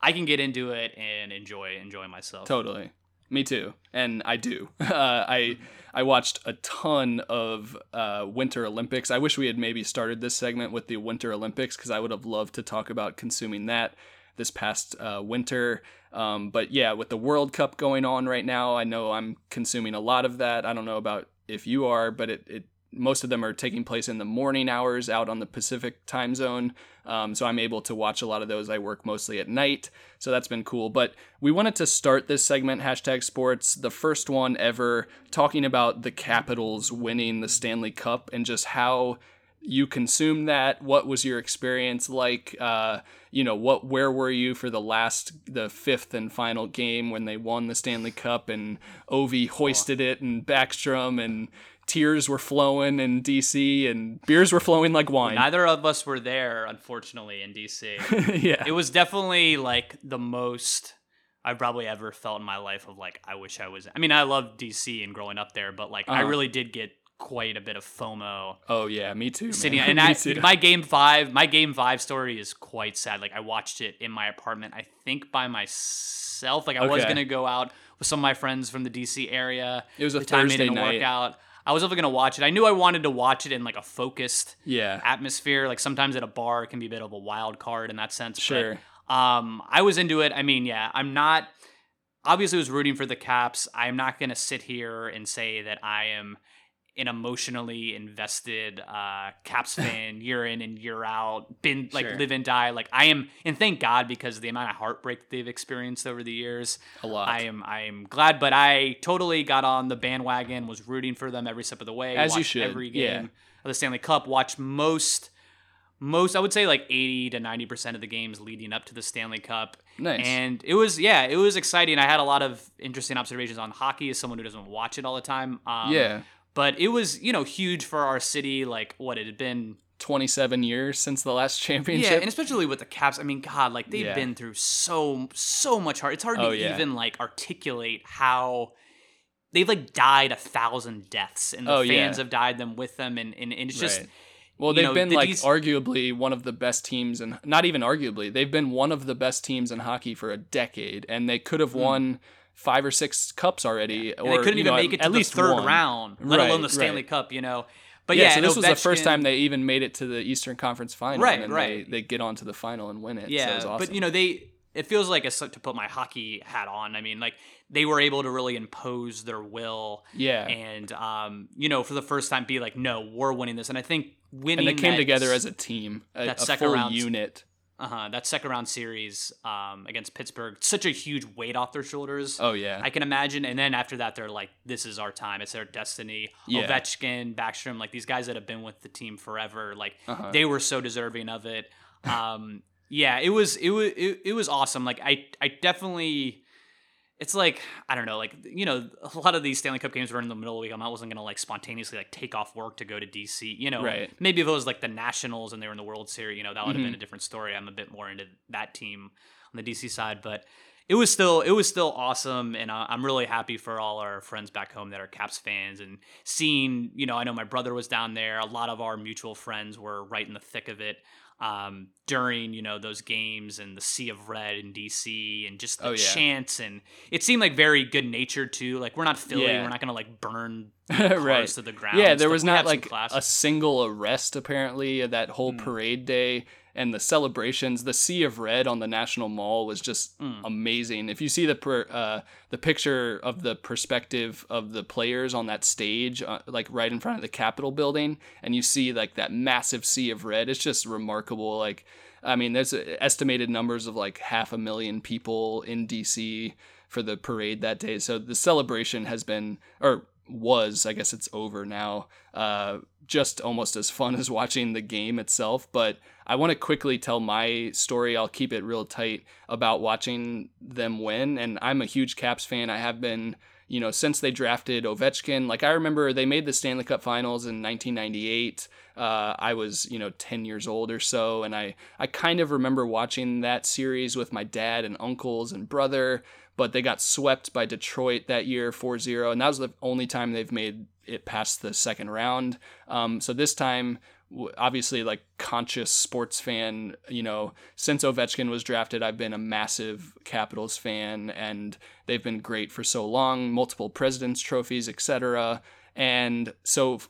I can get into it and enjoy enjoy myself. Totally. Me too. And I do. [LAUGHS] Uh, I I watched a ton of uh, Winter Olympics. I wish we had maybe started this segment with the Winter Olympics because I would have loved to talk about consuming that this past uh, winter. Um, but yeah, with the World Cup going on right now, I know I'm consuming a lot of that. I don't know about if you are, but it, it most of them are taking place in the morning hours out on the Pacific time zone. Um, so I'm able to watch a lot of those. I work mostly at night. So that's been cool. But we wanted to start this segment, hashtag sports, the first one ever, talking about the Capitals winning the Stanley Cup and just how you consumed that? What was your experience like? Uh, you know, what where were you for the last the fifth and final game when they won the Stanley Cup and Ovi hoisted it and Backstrom and tears were flowing in DC and beers were flowing like wine. Neither of us were there, unfortunately, in DC. [LAUGHS] yeah. It was definitely like the most I've probably ever felt in my life of like I wish I was I mean, I love DC and growing up there, but like I Uh-huh. really did get quite a bit of FOMO. Oh yeah, me too. Sitting man. [LAUGHS] and I, too. my game five, my game five story is quite sad. Like I watched it in my apartment, I think by myself. Like I was gonna go out with some of my friends from the DC area. It was a the time Thursday didn't night. work out. I was never gonna watch it. I knew I wanted to watch it in like a focused Yeah. atmosphere. Like sometimes at a bar, it can be a bit of a wild card in that sense. Sure. But, um, I was into it. I mean, yeah, I'm not. Obviously, was rooting for the Caps. I'm not gonna sit here and say that I am an emotionally invested uh, Caps [LAUGHS] fan year in and year out. Been like Sure. live and die. Like I am, and thank God because of the amount of heartbreak they've experienced over the years. A lot. I am. I am glad, but I totally got on the bandwagon. Was rooting for them every step of the way. As you should, Every yeah. game of the Stanley Cup. Watched most. Most, I would say, like eighty to ninety percent of the games leading up to the Stanley Cup. Nice. And it was, yeah, it was exciting. I had a lot of interesting observations on hockey as someone who doesn't watch it all the time. Um, Yeah. But it was, you know, huge for our city. Like, what it had been 27 years since the last [LAUGHS] championship. yeah, and especially with the Caps. I mean, God, like they've Yeah. been through so so much hard. It's hard Oh, to yeah. even like articulate how they've like died a thousand deaths, and the Oh, fans yeah. have died them with them, and and, and it's just. Right. Well, they've know, been like arguably one of the best teams, and not even arguably, they've been one of the best teams in hockey for a decade, and they could have hmm. won five or six cups already, and or they couldn't even know, make it at to the least third one. round, let Right, alone the Stanley right. Cup. You know, but yeah, yeah, so this was the first time they even made it to the Eastern Conference Final, Right, and right. They, they get onto the final and win it. so it Yeah, was awesome. but you know they. It feels like it's to put my hockey hat on. I mean, like they were able to really impose their will. Yeah. and um, you know, for the first time, be like, no, we're winning this. And I think winning. and they came that- together as a team, a, that a second full round unit. Uh huh. That second round series um, against Pittsburgh, such a huge weight off their shoulders. Oh, yeah. I can imagine. And then after that, they're like, "This is our time. It's their destiny." Yeah. Ovechkin, Backstrom, like these guys that have been with the team forever, like Uh-huh. they were so deserving of it. Um, yeah, it was it was it, it was awesome. Like I I definitely. It's like I don't know, like you know, a lot of these Stanley Cup games were in the middle of the week. I wasn't gonna like spontaneously like take off work to go to DC. You know, Right. maybe if it was like the Nationals and they were in the World Series, you know, that would have Mhm. been a different story. I'm a bit more into that team on the DC side, but it was still it was still awesome, and I'm really happy for all our friends back home that are Caps fans and seeing. You know, I know my brother was down there. A lot of our mutual friends were right in the thick of it um, during you know those games and the sea of red in DC and just the Oh, yeah. chants and it seemed like very good natured too. Like we're not Philly, Yeah. we're not gonna like burn cars [LAUGHS] right to the ground. Yeah, there was not like a single arrest apparently that whole Hmm. parade day and the celebrations. The sea of red on the National Mall was just Hmm. amazing. If you see the per, uh, the picture of the perspective of the players on that stage, uh, like right in front of the Capitol building, and you see like that massive sea of red, it's just remarkable. Like, I mean, there's uh, estimated numbers of like half a million people in DC for the parade that day. So the celebration has been, or was, I guess it's over now, uh, just almost as fun [LAUGHS] as watching the game itself. But I want to quickly tell my story. I'll keep it real tight about watching them win. And I'm a huge Caps fan. I have been, you know, since they drafted Ovechkin. Like I remember they made the Stanley Cup Finals in 1998. Uh, I was, you know, 10 years old or so, and I I kind of remember watching that series with my dad and uncles and brother. But they got swept by Detroit that year, 4-0, and that was the only time they've made it past the second round. Um, so this time, obviously, like conscious sports fan, you know, since Ovechkin was drafted, I've been a massive Capitals fan, and they've been great for so long, multiple Presidents trophies, etc. And so, f-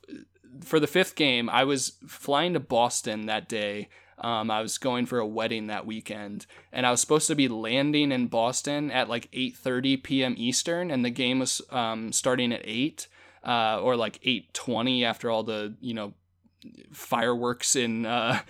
for the fifth game, I was flying to Boston that day. Um, I was going for a wedding that weekend, and I was supposed to be landing in Boston at like 8:30 p.m. Eastern, and the game was um, starting at eight uh, or like 8:20 after all the you know fireworks and uh,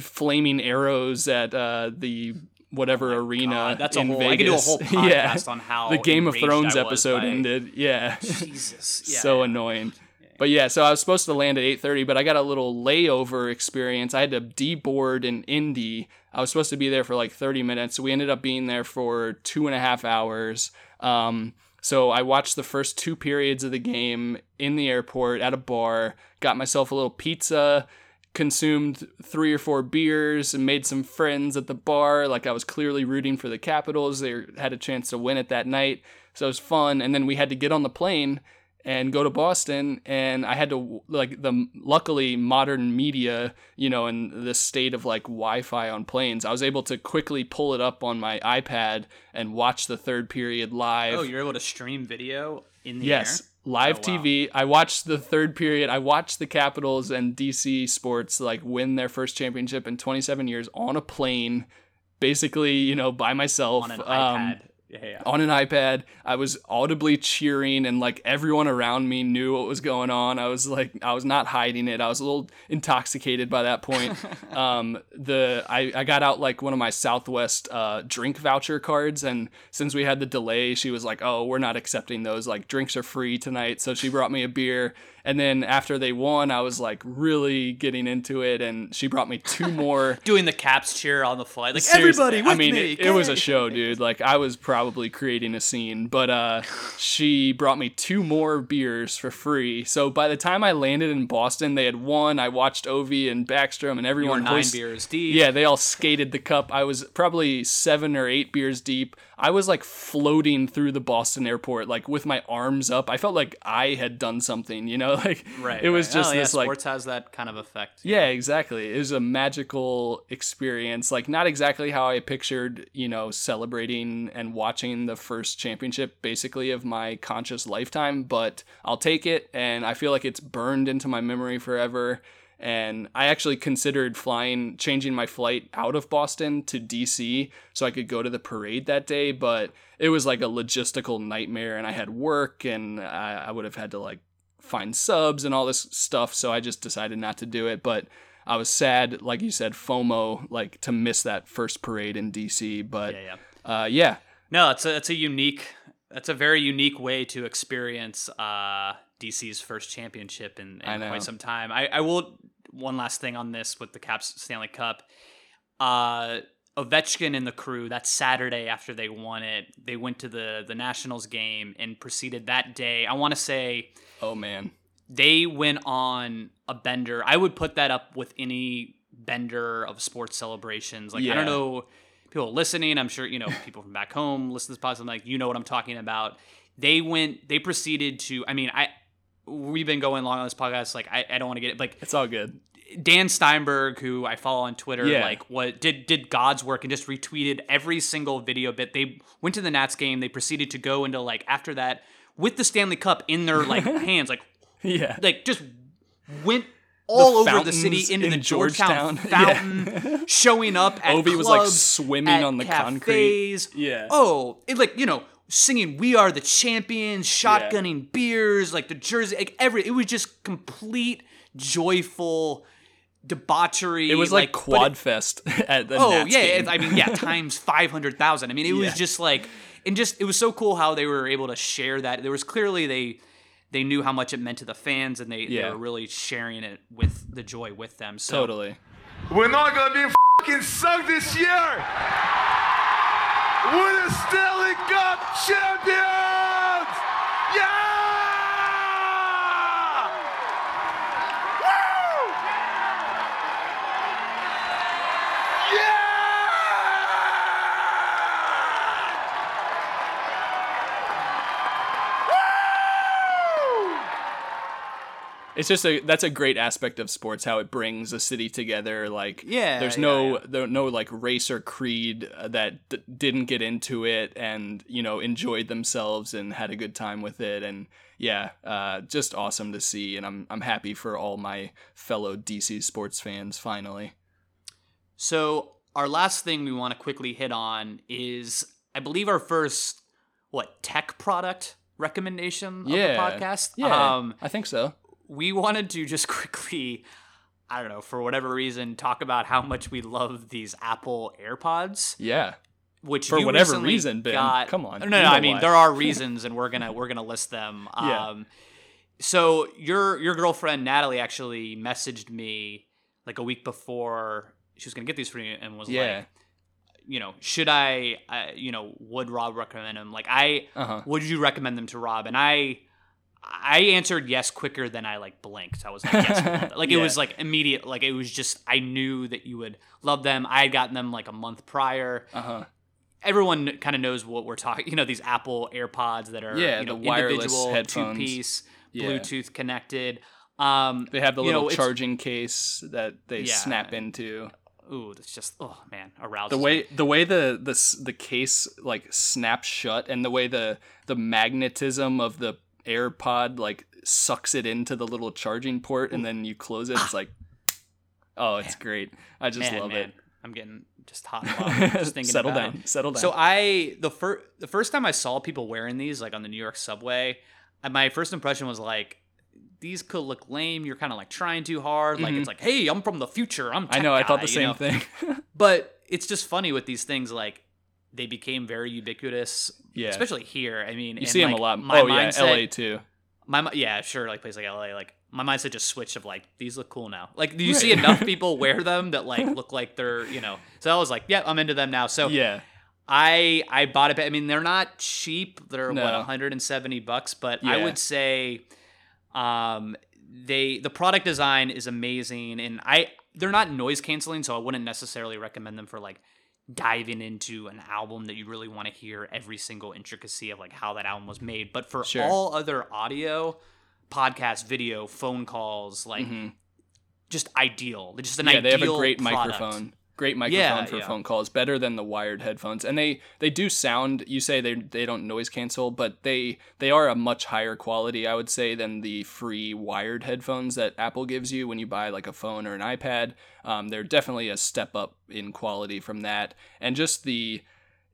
flaming arrows at uh, the whatever arena. Oh God, that's a in whole- Vegas. I could do a whole [LAUGHS] yeah. podcast on how the Game of Thrones episode by- ended. Yeah, Jesus, yeah, [LAUGHS] so yeah. annoying. But yeah, so I was supposed to land at 8:30, but I got a little layover experience. I had to deboard in Indy. I was supposed to be there for like 30 minutes. So we ended up being there for two and a half hours. Um, so I watched the first two periods of the game in the airport at a bar, got myself a little pizza, consumed three or four beers, and made some friends at the bar. Like I was clearly rooting for the Capitals. They had a chance to win it that night. So it was fun. And then we had to get on the plane and go to Boston and I had to like the luckily modern media, you know, in the state of like Wi-Fi on planes, I was able to quickly pull it up on my iPad and watch the third period live. Oh, you're able to stream video in the yes, air? Live Oh, wow. TV. I watched the third period. I watched the Capitals and DC Sports like win their first championship in 27 years on a plane, basically, you know, by myself on an um, iPad. Yeah, yeah. on an iPad. I was audibly cheering, and like everyone around me knew what was going on. I was like, I was not hiding it. I was a little intoxicated by that point. [LAUGHS] um, the I, I got out like one of my Southwest uh, drink voucher cards, and since we had the delay, she was like, "Oh, we're not accepting those. Like drinks are free tonight." So she brought me a beer. And then after they won, I was like really getting into it, and she brought me two [LAUGHS] more. Doing the caps cheer on the flight, like Seriously, everybody with I mean, me. It, it was a show, dude. Like I was probably creating a scene, but uh, she brought me two more beers for free. So by the time I landed in Boston, they had won. I watched Ovi and Backstrom and everyone nine hoist- beers deep. Yeah, they all skated the cup. I was probably seven or eight beers deep. I was like floating through the Boston airport, like with my arms up. I felt like I had done something, you know, [LAUGHS] like Right. it was right. just oh, yeah, this like sports has that kind of effect. yeah, exactly. It was a magical experience. Like not exactly how I pictured, you know, celebrating and watching the first championship basically of my conscious lifetime, but I'll take it and I feel like it's burned into my memory forever. And I actually considered flying, changing my flight out of Boston to DC so I could go to the parade that day, but it was like a logistical nightmare and I had work and I, I would have had to like find subs and all this stuff. So I just decided not to do it. But I was sad, like you said, FOMO, like to miss that first parade in DC. But Yeah, yeah, uh, yeah. No, it's a it's a unique that's a very unique way to experience uh, DC's first championship in, in quite some time. I, I will one last thing on this with the Caps Stanley Cup. Uh, Ovechkin and the crew that Saturday after they won it, they went to the the Nationals game and proceeded that day. I want to say, oh man, they went on a bender. I would put that up with any bender of sports celebrations. Like I don't know people listening. I'm sure you know people from back home listen to this podcast. I'm Like you know what I'm talking about. They went. They proceeded to. I mean, I we've been going long on this podcast. Like I, I don't want to get it. Like it's all good. Dan Steinberg, who I follow on Twitter, Yeah. like what did did God's work and just retweeted every single video bit. They went to the Nats game. They proceeded to go into like after that with the Stanley Cup in their like [LAUGHS] hands, like Yeah. like just went all The over the city into in the Georgetown, Georgetown. [LAUGHS] fountain, showing up at Ovi was, like, clubs, swimming on the concrete. cafes. Yeah. Oh, it like you know singing "We Are the Champions," shotgunning beers, like the jersey, like every. It was just complete joyful debauchery. It was like, but Quad it- Fest [LAUGHS] at the oh Nats yeah, it- I mean yeah, [LAUGHS] times five hundred thousand. I mean, it was just like, and just it was so cool how they were able to share that. There was clearly they they knew how much it meant to the fans, and they, Yeah. they were really sharing it with the joy with them. So Totally. We're not gonna be fucking sucked this year. We're the Stanley Cup champions. Yeah! It's just a that's a great aspect of sports how it brings a city together. Like Yeah, there's yeah, no there no like race or creed uh, that d- didn't get into it and you know enjoyed themselves and had a good time with it and yeah, uh, just awesome to see and I'm I'm happy for all my fellow DC sports fans finally. So our last thing we want to quickly hit on is, I believe, our first what tech product recommendation of the podcast. Yeah, um, I think so. We wanted to just [LAUGHS] quickly, I don't know, for whatever reason, talk about how much we love these Apple AirPods. Yeah. Which For whatever reason, Ben. got- Come on. No, You no, I mean why. there are [LAUGHS] reasons, and we're gonna we're gonna list them. [LAUGHS] Yeah. Um, so your your girlfriend Natalie actually messaged me like a week before she was gonna get these for me, and was Yeah. like, you know, should I, uh, you know, would Rob recommend them? Like, I Uh-huh. would you recommend them to Rob? And I. I answered yes quicker than I like blinked. I was like, yes, we love [LAUGHS] them. like it was like immediate. Like it was just I knew that you would love them. I had gotten them like a month prior. Uh huh. Everyone kind of knows what we're talking. You know, these Apple AirPods that are Yeah, you know, the wireless individual headphones. two piece Yeah. Bluetooth connected. Um, They have the little know, charging case that they Yeah. snap into. Ooh, that's just oh man, aroused. The way the way the the the case like snaps shut and the way the the magnetism of the AirPod like sucks it into the little charging port and then you close it. It's like, [SIGHS] oh, it's great. I just man, love man, it. I'm getting just hot [LAUGHS] just thinking Settle about down, it. settle down. So. I the first the first time I saw people wearing these like on the New York subway, my first impression was like. These could look lame. You're kind of like trying too hard. Like Mhm. it's like, hey, I'm from the future. I'm. I know. I thought the same know? thing. [LAUGHS] but it's just funny with these things like they became very ubiquitous Yeah. especially here i mean You and, them a lot. my Oh, yeah, LA too. my yeah sure like place like la like my mindset just switched of like these look cool now like do you see enough people [LAUGHS] wear them that like look like they're you know so i was like yeah i'm into them now so Yeah. i i bought it i mean they're not cheap they're what 170 bucks but i would say um they the product design is amazing and i they're not noise canceling so i wouldn't necessarily recommend them for like diving into an album that you really want to hear every single intricacy of like how that album was made but for Sure. all other audio podcast video phone calls like just ideal just an Mm-hmm. yeah, ideal they have a great product. microphone. Great microphone Yeah, for yeah. phone calls, better than the wired headphones. And they they do sound. You say they they don't noise cancel, but they they are a much higher quality, I would say, than the free wired headphones that Apple gives you when you buy like a phone or an iPad. Um, they're definitely a step up in quality from that, and just the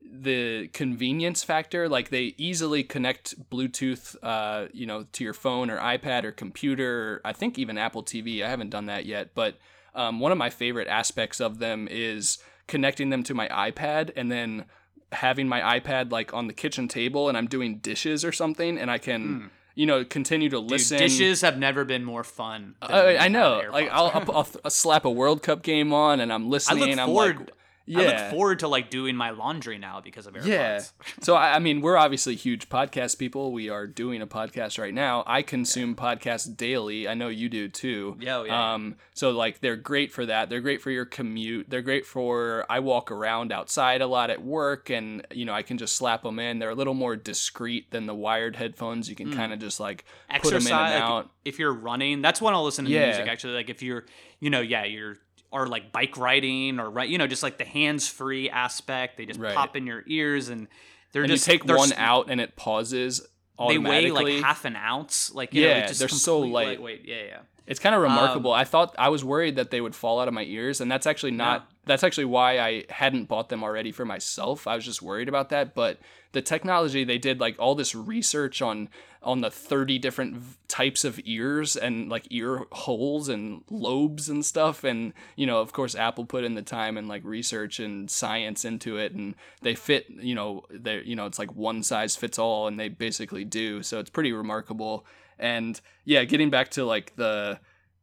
the convenience factor like they easily connect bluetooth uh you know to your phone or ipad or computer i think even apple tv i haven't done that yet but um, one of my favorite aspects of them is connecting them to my ipad and then having my ipad like on the kitchen table and i'm doing dishes or something and i can you know continue to Hmm. Dude, listen dishes have never been more fun than I, I know like I'll, I'll, I'll, [LAUGHS] slap a world cup game on and i'm I listening look I'm forward. Like I look forward to like doing my laundry now because of AirPods. Yeah. [LAUGHS] So I, I mean, we're obviously huge podcast people. We are doing a podcast right now. I consume podcasts daily. I know you do too. Yeah, oh, yeah. Um. So like, they're great for that. They're great for your commute. They're great for. I walk around outside a lot at work, and you know I can just slap them in. They're a little more discreet than the wired headphones. You can Mm. kind of just like put them in and like, out. if you're running that's when i'll listen to Yeah. music actually like if you're you know yeah you're or like bike riding or right you know just like the hands-free aspect they just Right. pop in your ears and they're and just you take one s- out and it pauses they weigh like half an ounce like you know, Yeah, it's just they're so light. lightweight yeah yeah It's kind of Um, remarkable. I thought I was worried that they would fall out of my ears, and that's actually not. That's actually why I hadn't bought them already for myself. I was just worried about that. But the technology they did, like all this research on on the thirty different types of ears and like ear holes and lobes and stuff, and you know, of course, Apple put in the time and like research and science into it, and they fit. You know, they you know, it's like one size fits all, and they basically do. So it's pretty remarkable. And yeah, getting back to like the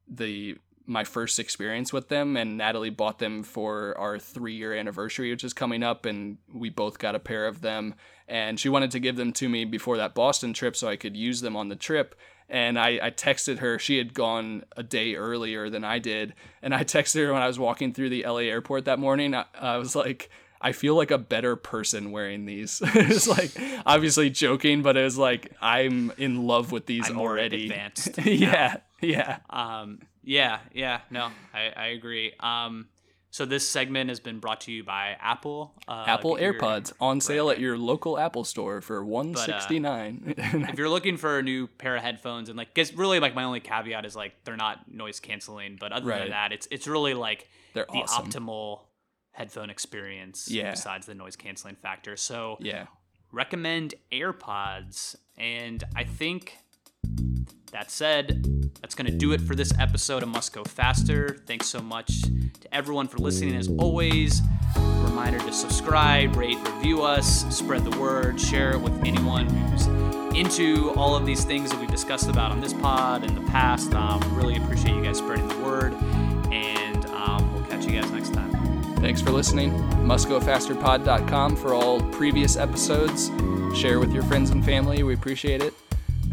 the my first experience with them and Natalie bought them for our 3 year anniversary which is coming up and we both got a pair of them and she wanted to give them to me before that Boston trip so I could use them on the trip and I, I texted her she had gone a day earlier than I did and I [LAUGHS] texted her when I was walking through the LA airport that morning I, I was like I feel like a better person wearing these. [LAUGHS] it's like obviously joking, but it was like I'm in love with these I'm already. advanced [LAUGHS] yeah, yeah. Um, yeah, yeah, no, I, I agree. Um, so this segment has been brought to you by Apple. Uh, Apple AirPods on sale at your local Apple store for one But, uh, [LAUGHS] if you're looking for a new pair of headphones, and like, guess really like my only caveat is like they're not noise canceling, but other Right. than that, it's it's really like They're the awesome. optimal headphone experience. Yeah. Besides the noise canceling factor, so yeah. recommend AirPods, and I think that said, that's going to do it for this episode of Must Go Faster. Thanks so much to everyone for listening. As always, reminder to subscribe, rate, review us, spread the word, share it with anyone who's into all of these things that we've discussed about on this pod in the past. Um, really appreciate you guys spreading the word, and um, we'll catch you guys next time. Thanks for listening. MustGoFasterPod.com for all previous episodes. Share with your friends and family. We appreciate it.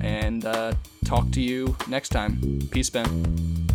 And uh, talk to you next time. Peace, Ben.